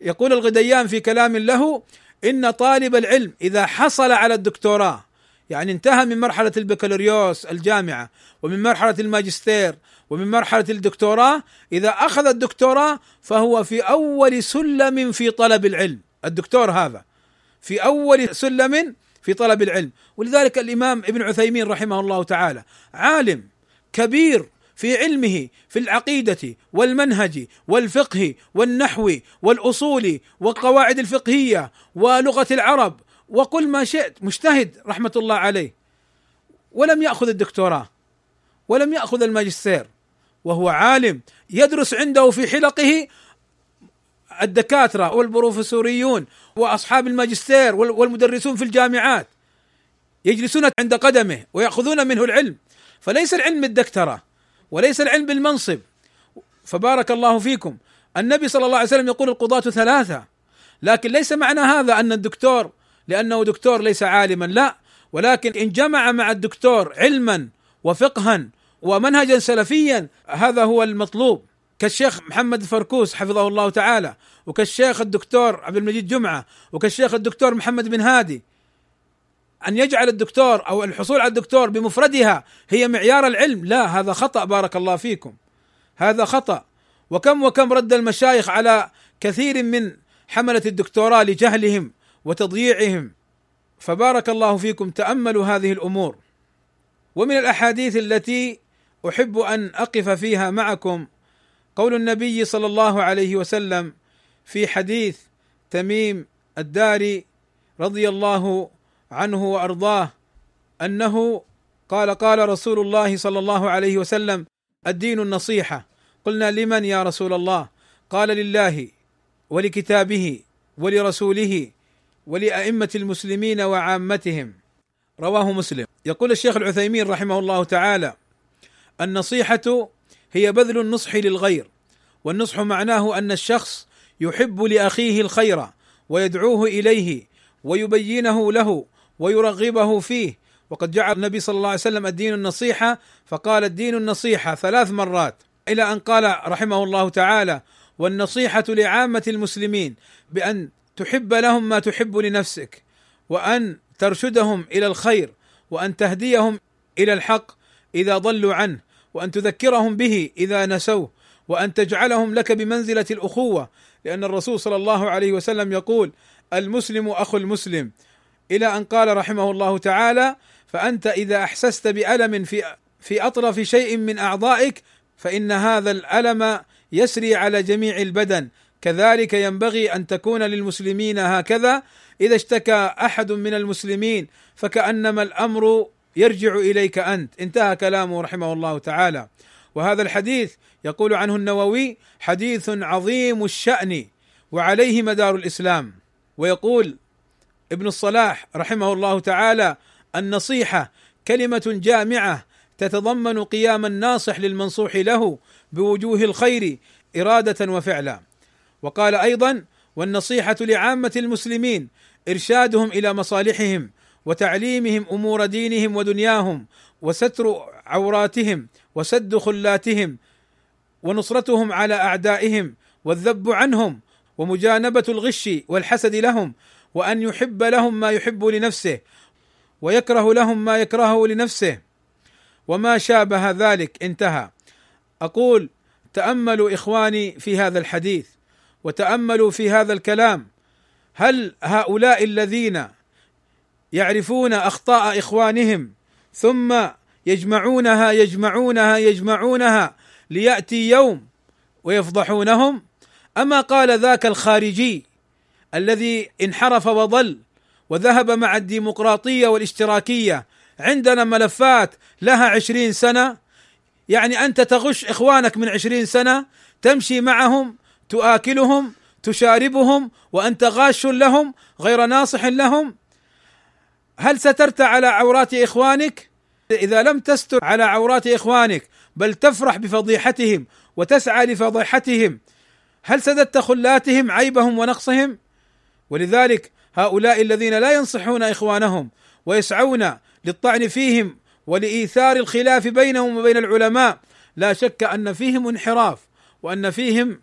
يقول الغديان في كلام له إن طالب العلم إذا حصل على الدكتوراه يعني انتهى من مرحلة البكالوريوس الجامعة ومن مرحلة الماجستير ومن مرحلة الدكتوراه إذا أخذ الدكتوراه فهو في أول سلم في طلب العلم. الدكتور هذا في أول سلم في طلب العلم. ولذلك الإمام ابن عثيمين رحمه الله تعالى عالم كبير في علمه في العقيدة والمنهج والفقه والنحو والأصول والقواعد الفقهية ولغة العرب وقل ما شئت مجتهد رحمة الله عليه. ولم يأخذ الدكتوراه ولم يأخذ الماجستير وهو عالم يدرس عنده في حلقه الدكاترة والبروفيسوريون وأصحاب الماجستير والمدرسون في الجامعات يجلسون عند قدمه ويأخذون منه العلم. فليس العلم بالدكترة وليس العلم بالمنصب. فبارك الله فيكم. النبي صلى الله عليه وسلم يقول القضاة ثلاثة. لكن ليس معنى هذا أن الدكتور لأنه دكتور ليس عالما لا. ولكن إن جمع مع الدكتور علما وفقها ومنهجا سلفيا هذا هو المطلوب. كالشيخ محمد الفركوس حفظه الله تعالى وكالشيخ الدكتور عبد المجيد جمعة وكالشيخ الدكتور محمد بن هادي. أن يجعل الدكتور أو الحصول على الدكتور بمفردها هي معيار العلم لا هذا خطأ بارك الله فيكم. هذا خطأ. وكم وكم رد المشايخ على كثير من حملة الدكتوراه لجهلهم وتضييعهم. فبارك الله فيكم تأملوا هذه الأمور. ومن الأحاديث التي أحب أن أقف فيها معكم قول النبي صلى الله عليه وسلم في حديث تميم الداري رضي الله عنه وأرضاه أنه قال قال رسول الله صلى الله عليه وسلم الدين النصيحة. قلنا لمن يا رسول الله؟ قال لله ولكتابه ولرسوله ولأئمة المسلمين وعامتهم. رواه مسلم. يقول الشيخ العثيمين رحمه الله تعالى النصيحة هي بذل النصح للغير والنصح معناه أن الشخص يحب لأخيه الخير ويدعوه إليه ويبينه له ويرغبه فيه. وقد جعل النبي صلى الله عليه وسلم الدين النصيحة فقال الدين النصيحة ثلاث مرات إلى أن قال رحمه الله تعالى والنصيحة لعامة المسلمين بأن تحب لهم ما تحب لنفسك وأن ترشدهم إلى الخير وأن تهديهم إلى الحق إذا ضلوا عنه. وأن تذكرهم به إذا نسوه وأن تجعلهم لك بمنزلة الأخوة. لأن الرسول صلى الله عليه وسلم يقول المسلم أخو المسلم. إلى أن قال رحمه الله تعالى فأنت إذا أحسست بألم في في أطرف شيء من أعضائك فإن هذا الألم يسري على جميع البدن. كذلك ينبغي أن تكون للمسلمين هكذا. إذا اشتكى أحد من المسلمين فكأنما الأمر يرجع إليك أنت. انتهى كلامه رحمه الله تعالى. وهذا الحديث يقول عنه النووي حديث عظيم الشأن وعليه مدار الإسلام. ويقول ابن الصلاح رحمه الله تعالى النصيحة كلمة جامعة تتضمن قيام الناصح للمنصوح له بوجوه الخير إرادة وفعلا. وقال أيضا والنصيحة لعامة المسلمين إرشادهم إلى مصالحهم وتعليمهم أمور دينهم ودنياهم وستر عوراتهم وسد خلاتهم ونصرتهم على أعدائهم والذب عنهم ومجانبة الغش والحسد لهم وأن يحب لهم ما يحب لنفسه ويكره لهم ما يكرهه لنفسه. وما شابه ذلك انتهى. أقول تأملوا إخواني في هذا الحديث وتأملوا في هذا الكلام. هل هؤلاء الذين يعرفون أخطاء إخوانهم ثم يجمعونها يجمعونها يجمعونها ليأتي يوم ويفضحونهم. أما قال ذاك الخارجي الذي انحرف وضل وذهب مع الديمقراطية والاشتراكية عندنا ملفات لها عشرين سنة يعني أنت تغش إخوانك من عشرين سنة تمشي معهم تؤكلهم تشاربهم وأنت غاش لهم غير ناصح لهم. هل سترت على عورات إخوانك؟ إذا لم تستر على عورات إخوانك بل تفرح بفضيحتهم وتسعى لفضيحتهم هل سددت خلاتهم عيبهم ونقصهم؟ ولذلك هؤلاء الذين لا ينصحون إخوانهم ويسعون للطعن فيهم ولإيثار الخلاف بينهم وبين العلماء لا شك أن فيهم انحراف وأن فيهم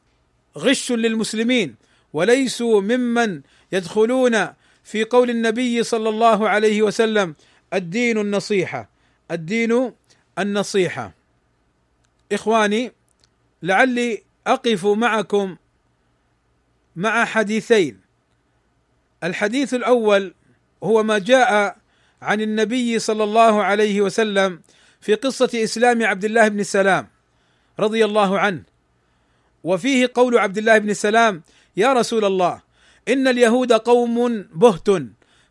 غش للمسلمين وليسوا ممن يدخلون في قول النبي صلى الله عليه وسلم الدين النصيحة. الدين النصيحة. إخواني لعلي أقف معكم مع حديثين. الحديث الأول هو ما جاء عن النبي صلى الله عليه وسلم في قصة إسلام عبد الله بن سلام رضي الله عنه. وفيه قول عبد الله بن سلام يا رسول الله إن اليهود قوم بهت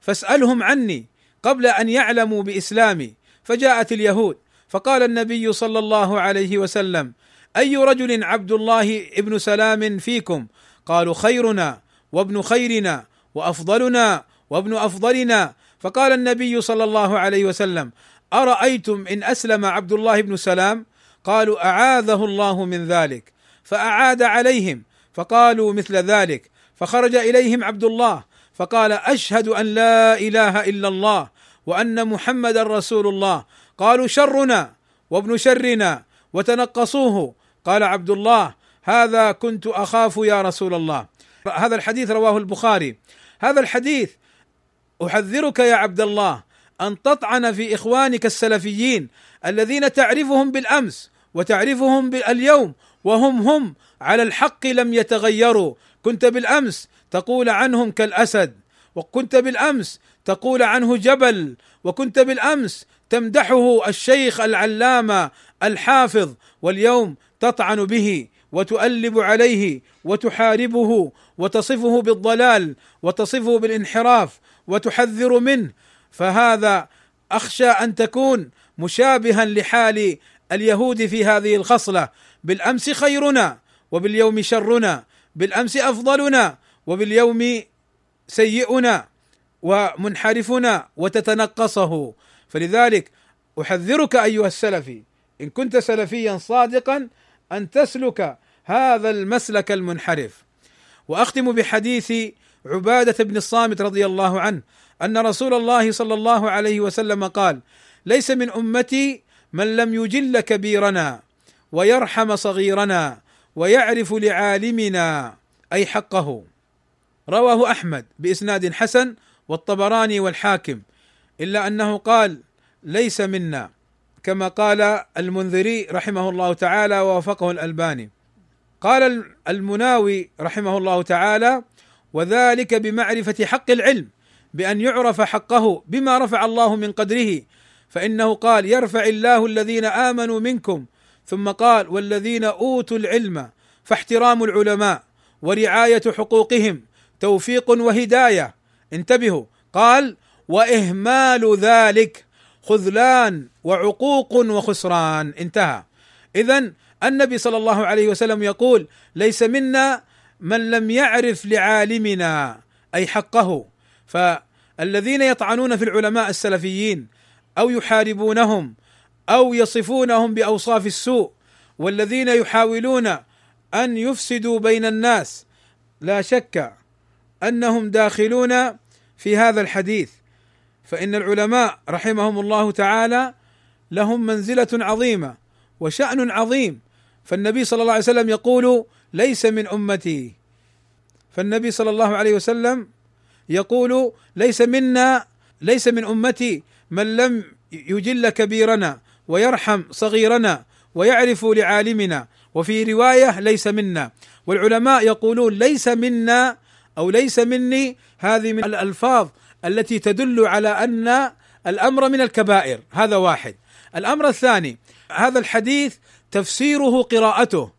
فاسألهم عني قبل أن يعلموا بإسلامي. فجاءت اليهود فقال النبي صلى الله عليه وسلم أي رجل عبد الله ابن سلام فيكم؟ قالوا خيرنا وابن خيرنا وأفضلنا وابن أفضلنا. فقال النبي صلى الله عليه وسلم أرأيتم إن أسلم عبد الله بن سلام؟ قالوا أعاذه الله من ذلك. فأعاد عليهم فقالوا مثل ذلك. فخرج إليهم عبد الله فقال أشهد أن لا إله إلا الله وأن محمدا رسول الله. قالوا شرنا وابن شرنا وتنقصوه. قال عبد الله هذا كنت أخاف يا رسول الله. هذا الحديث رواه البخاري. هذا الحديث أحذرك يا عبد الله أن تطعن في إخوانك السلفيين الذين تعرفهم بالأمس وتعرفهم اليوم وهم هم على الحق لم يتغيروا. كنت بالأمس تقول عنهم كالأسد وكنت بالأمس تقول عنه جبل وكنت بالأمس تمدحه الشيخ العلامة الحافظ واليوم تطعن به وتؤلب عليه وتحاربه وتصفه بالضلال وتصفه بالانحراف وتحذر منه. فهذا أخشى أن تكون مشابها لحال اليهود في هذه الخصلة. بالأمس خيرنا وباليوم شرنا بالأمس أفضلنا وباليوم سيئنا ومنحرفنا وتتنقصه. فلذلك أحذرك أيها السلفي إن كنت سلفيا صادقا أن تسلك هذا المسلك المنحرف. وأختم بحديث عبادة بن الصامت رضي الله عنه أن رسول الله صلى الله عليه وسلم قال ليس من أمتي من لم يجل كبيرنا. ويرحم صغيرنا ويعرف لعالمنا أي حقه. رواه أحمد بإسناد حسن والطبراني والحاكم إلا أنه قال ليس منا. كما قال المنذري رحمه الله تعالى ووافقه الألباني. قال المناوي رحمه الله تعالى وذلك بمعرفة حق العلم بأن يعرف حقه بما رفع الله من قدره فإنه قال يرفع الله الذين آمنوا منكم ثم قال والذين أوتوا العلم فاحترام العلماء ورعاية حقوقهم توفيق وهداية. انتبهوا. قال وإهمال ذلك خذلان وعقوق وخسران. انتهى. اذا النبي صلى الله عليه وسلم يقول ليس منا من لم يعرف لعالمنا أي حقه. فالذين يطعنون في العلماء السلفيين أو يحاربونهم أو يصفونهم بأوصاف السوء والذين يحاولون أن يفسدوا بين الناس. لا شك أنهم داخلون في هذا الحديث. فإن العلماء رحمهم الله تعالى لهم منزلة عظيمة وشأن عظيم. فالنبي صلى الله عليه وسلم يقول ليس من أمتي. فالنبي صلى الله عليه وسلم يقول ليس منا ليس من أمتي من لم يجل كبيرنا. ويرحم صغيرنا ويعرف لعالمنا. وفي رواية ليس منا. والعلماء يقولون ليس منا أو ليس مني. هذه من الألفاظ التي تدل على أن الأمر من الكبائر. هذا واحد. الأمر الثاني هذا الحديث تفسيره قراءته.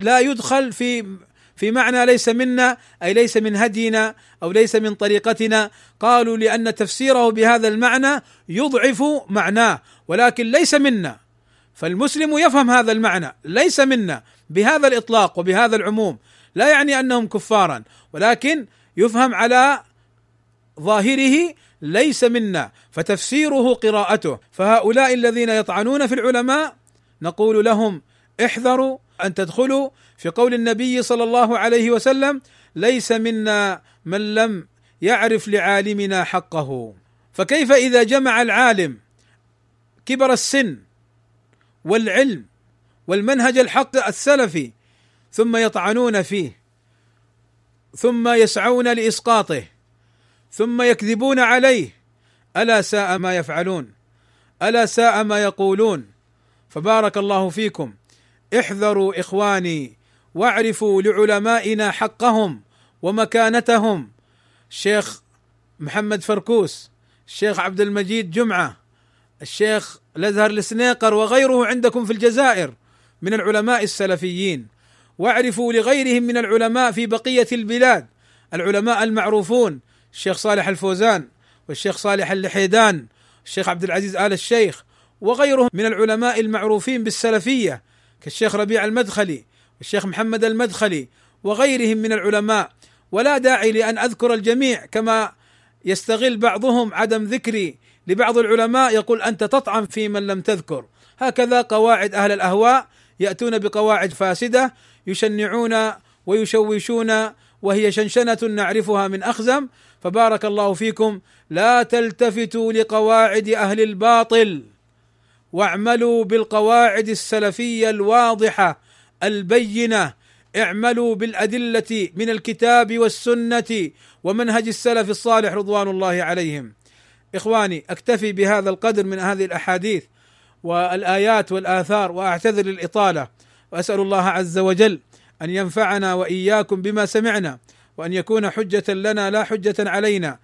لا يدخل في في معنى ليس منا أي ليس من هدينا أو ليس من طريقتنا. قالوا لأن تفسيره بهذا المعنى يضعف معناه ولكن ليس منا. فالمسلم يفهم هذا المعنى ليس منا بهذا الإطلاق وبهذا العموم. لا يعني أنهم كفارا ولكن يفهم على ظاهره ليس منا فتفسيره قراءته. فهؤلاء الذين يطعنون في العلماء نقول لهم احذروا أن تدخلوا في قول النبي صلى الله عليه وسلم ليس منا من لم يعرف لعالمنا حقه. فكيف إذا جمع العالم كبر السن والعلم والمنهج الحق السلفي ثم يطعنون فيه ثم يسعون لإسقاطه ثم يكذبون عليه ألا ساء ما يفعلون ألا ساء ما يقولون. فبارك الله فيكم. احذروا إخواني واعرفوا لعلمائنا حقهم ومكانتهم. الشيخ محمد فركوس الشيخ عبد المجيد جمعة الشيخ الأزهر السنيقر وغيره عندكم في الجزائر من العلماء السلفيين. واعرفوا لغيرهم من العلماء في بقية البلاد العلماء المعروفون الشيخ صالح الفوزان والشيخ صالح اللحيدان الشيخ عبد العزيز آل الشيخ وغيرهم من العلماء المعروفين بالسلفية. كالشيخ ربيع المدخلي والشيخ محمد المدخلي وغيرهم من العلماء. ولا داعي لأن أذكر الجميع كما يستغل بعضهم عدم ذكري لبعض العلماء يقول أنت تطعن في من لم تذكر. هكذا قواعد أهل الأهواء يأتون بقواعد فاسدة يشنعون ويشوشون وهي شنشنة نعرفها من أخزم. فبارك الله فيكم. لا تلتفتوا لقواعد أهل الباطل. واعملوا بالقواعد السلفية الواضحة البينة اعملوا بالأدلة من الكتاب والسنة ومنهج السلف الصالح رضوان الله عليهم. إخواني أكتفي بهذا القدر من هذه الأحاديث والآيات والآثار وأعتذر للإطالة وأسأل الله عز وجل أن ينفعنا وإياكم بما سمعنا وأن يكون حجة لنا لا حجة علينا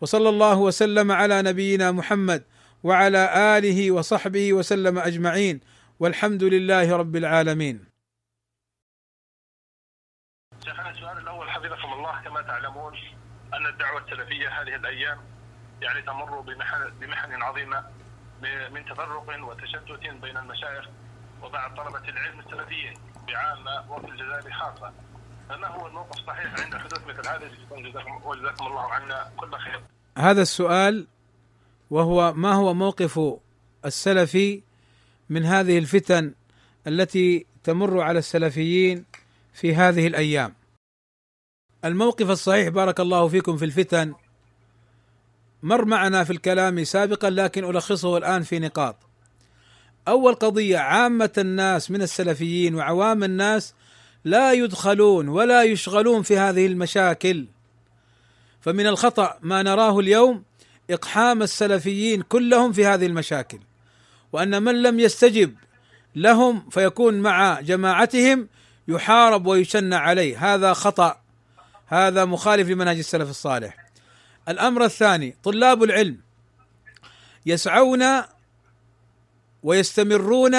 وصلى الله وسلم على نبينا محمد وعلى آله وصحبه وسلم أجمعين والحمد لله رب العالمين. شيخنا السؤال الأول حفظكم الله كما تعلمون أن الدعوة السلفية هذه الأيام يعني تمر بمحن بمحن عظيمة من تفرق وتشتت بين المشايخ وبعض طلبة العلم السلفيين بعامة وفي الجزائر خاصة. فما هو الموقف الصحيح عند حدوث مثل هذا وجزاكم الله عنا كل خير. هذا السؤال وهو ما هو موقف السلفي من هذه الفتن التي تمر على السلفيين في هذه الأيام. الموقف الصحيح بارك الله فيكم في الفتن مر معنا في الكلام سابقا لكن ألخصه الآن في نقاط. أول قضية عامة الناس من السلفيين وعوام الناس لا يدخلون ولا يشغلون في هذه المشاكل. فمن الخطأ ما نراه اليوم إقحام السلفيين كلهم في هذه المشاكل. وأن من لم يستجب لهم فيكون مع جماعتهم يحارب ويشنع عليه هذا خطأ هذا مخالف لمنهج السلف الصالح الأمر الثاني طلاب العلم يسعون ويستمرون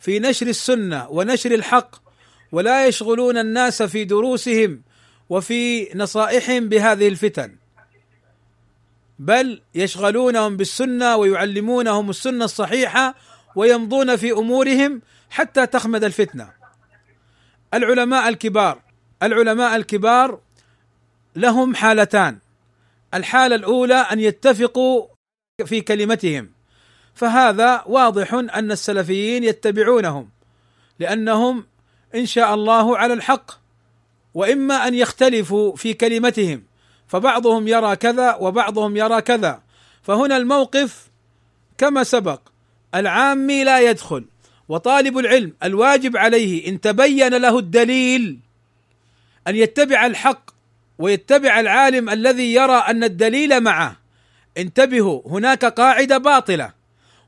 في نشر السنة ونشر الحق ولا يشغلون الناس في دروسهم وفي نصائحهم بهذه الفتن بل يشغلونهم بالسنة ويعلمونهم السنة الصحيحة ويمضون في أمورهم حتى تخمد الفتنة. العلماء الكبار العلماء الكبار لهم حالتان. الحالة الأولى أن يتفقوا في كلمتهم. فهذا واضح أن السلفيين يتبعونهم لأنهم إن شاء الله على الحق وإما أن يختلفوا في كلمتهم. فبعضهم يرى كذا وبعضهم يرى كذا. فهنا الموقف كما سبق العامي لا يدخل وطالب العلم الواجب عليه إن تبين له الدليل أن يتبع الحق ويتبع العالم الذي يرى أن الدليل معه. انتبهوا هناك قاعدة باطلة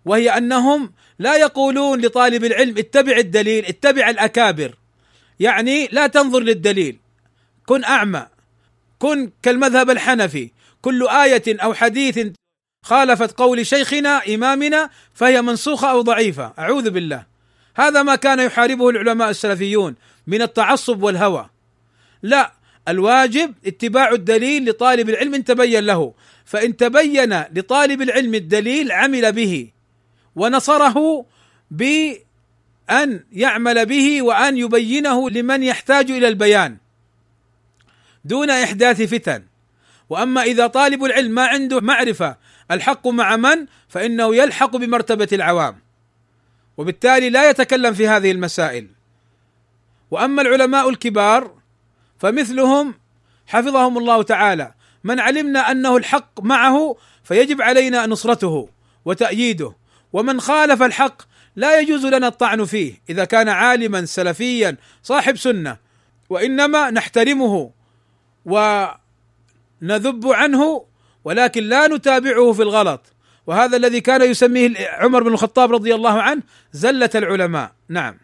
وهي أنهم لا يقولون لطالب العلم اتبع الدليل اتبع الأكابر. يعني لا تنظر للدليل كن أعمى. كن كالمذهب الحنفي. كل آية أو حديث خالفت قول شيخنا إمامنا فهي منسوخة أو ضعيفة. أعوذ بالله. هذا ما كان يحاربه العلماء السلفيون من التعصب والهوى. لا الواجب اتباع الدليل لطالب العلم إن تبين له. فإن تبين لطالب العلم الدليل عمل به ونصره بأن يعمل به وأن يبينه لمن يحتاج إلى البيان. دون إحداث فتن. وأما إذا طالب العلم ما عنده معرفة الحق مع من؟ فإنه يلحق بمرتبة العوام. وبالتالي لا يتكلم في هذه المسائل. وأما العلماء الكبار فمثلهم حفظهم الله تعالى. من علمنا أنه الحق معه فيجب علينا نصرته وتأييده. ومن خالف الحق لا يجوز لنا الطعن فيه. إذا كان عالما سلفيا صاحب سنة. وإنما نحترمه ونذب عنه ولكن لا نتابعه في الغلط. وهذا الذي كان يسميه عمر بن الخطاب رضي الله عنه زلة العلماء. نعم.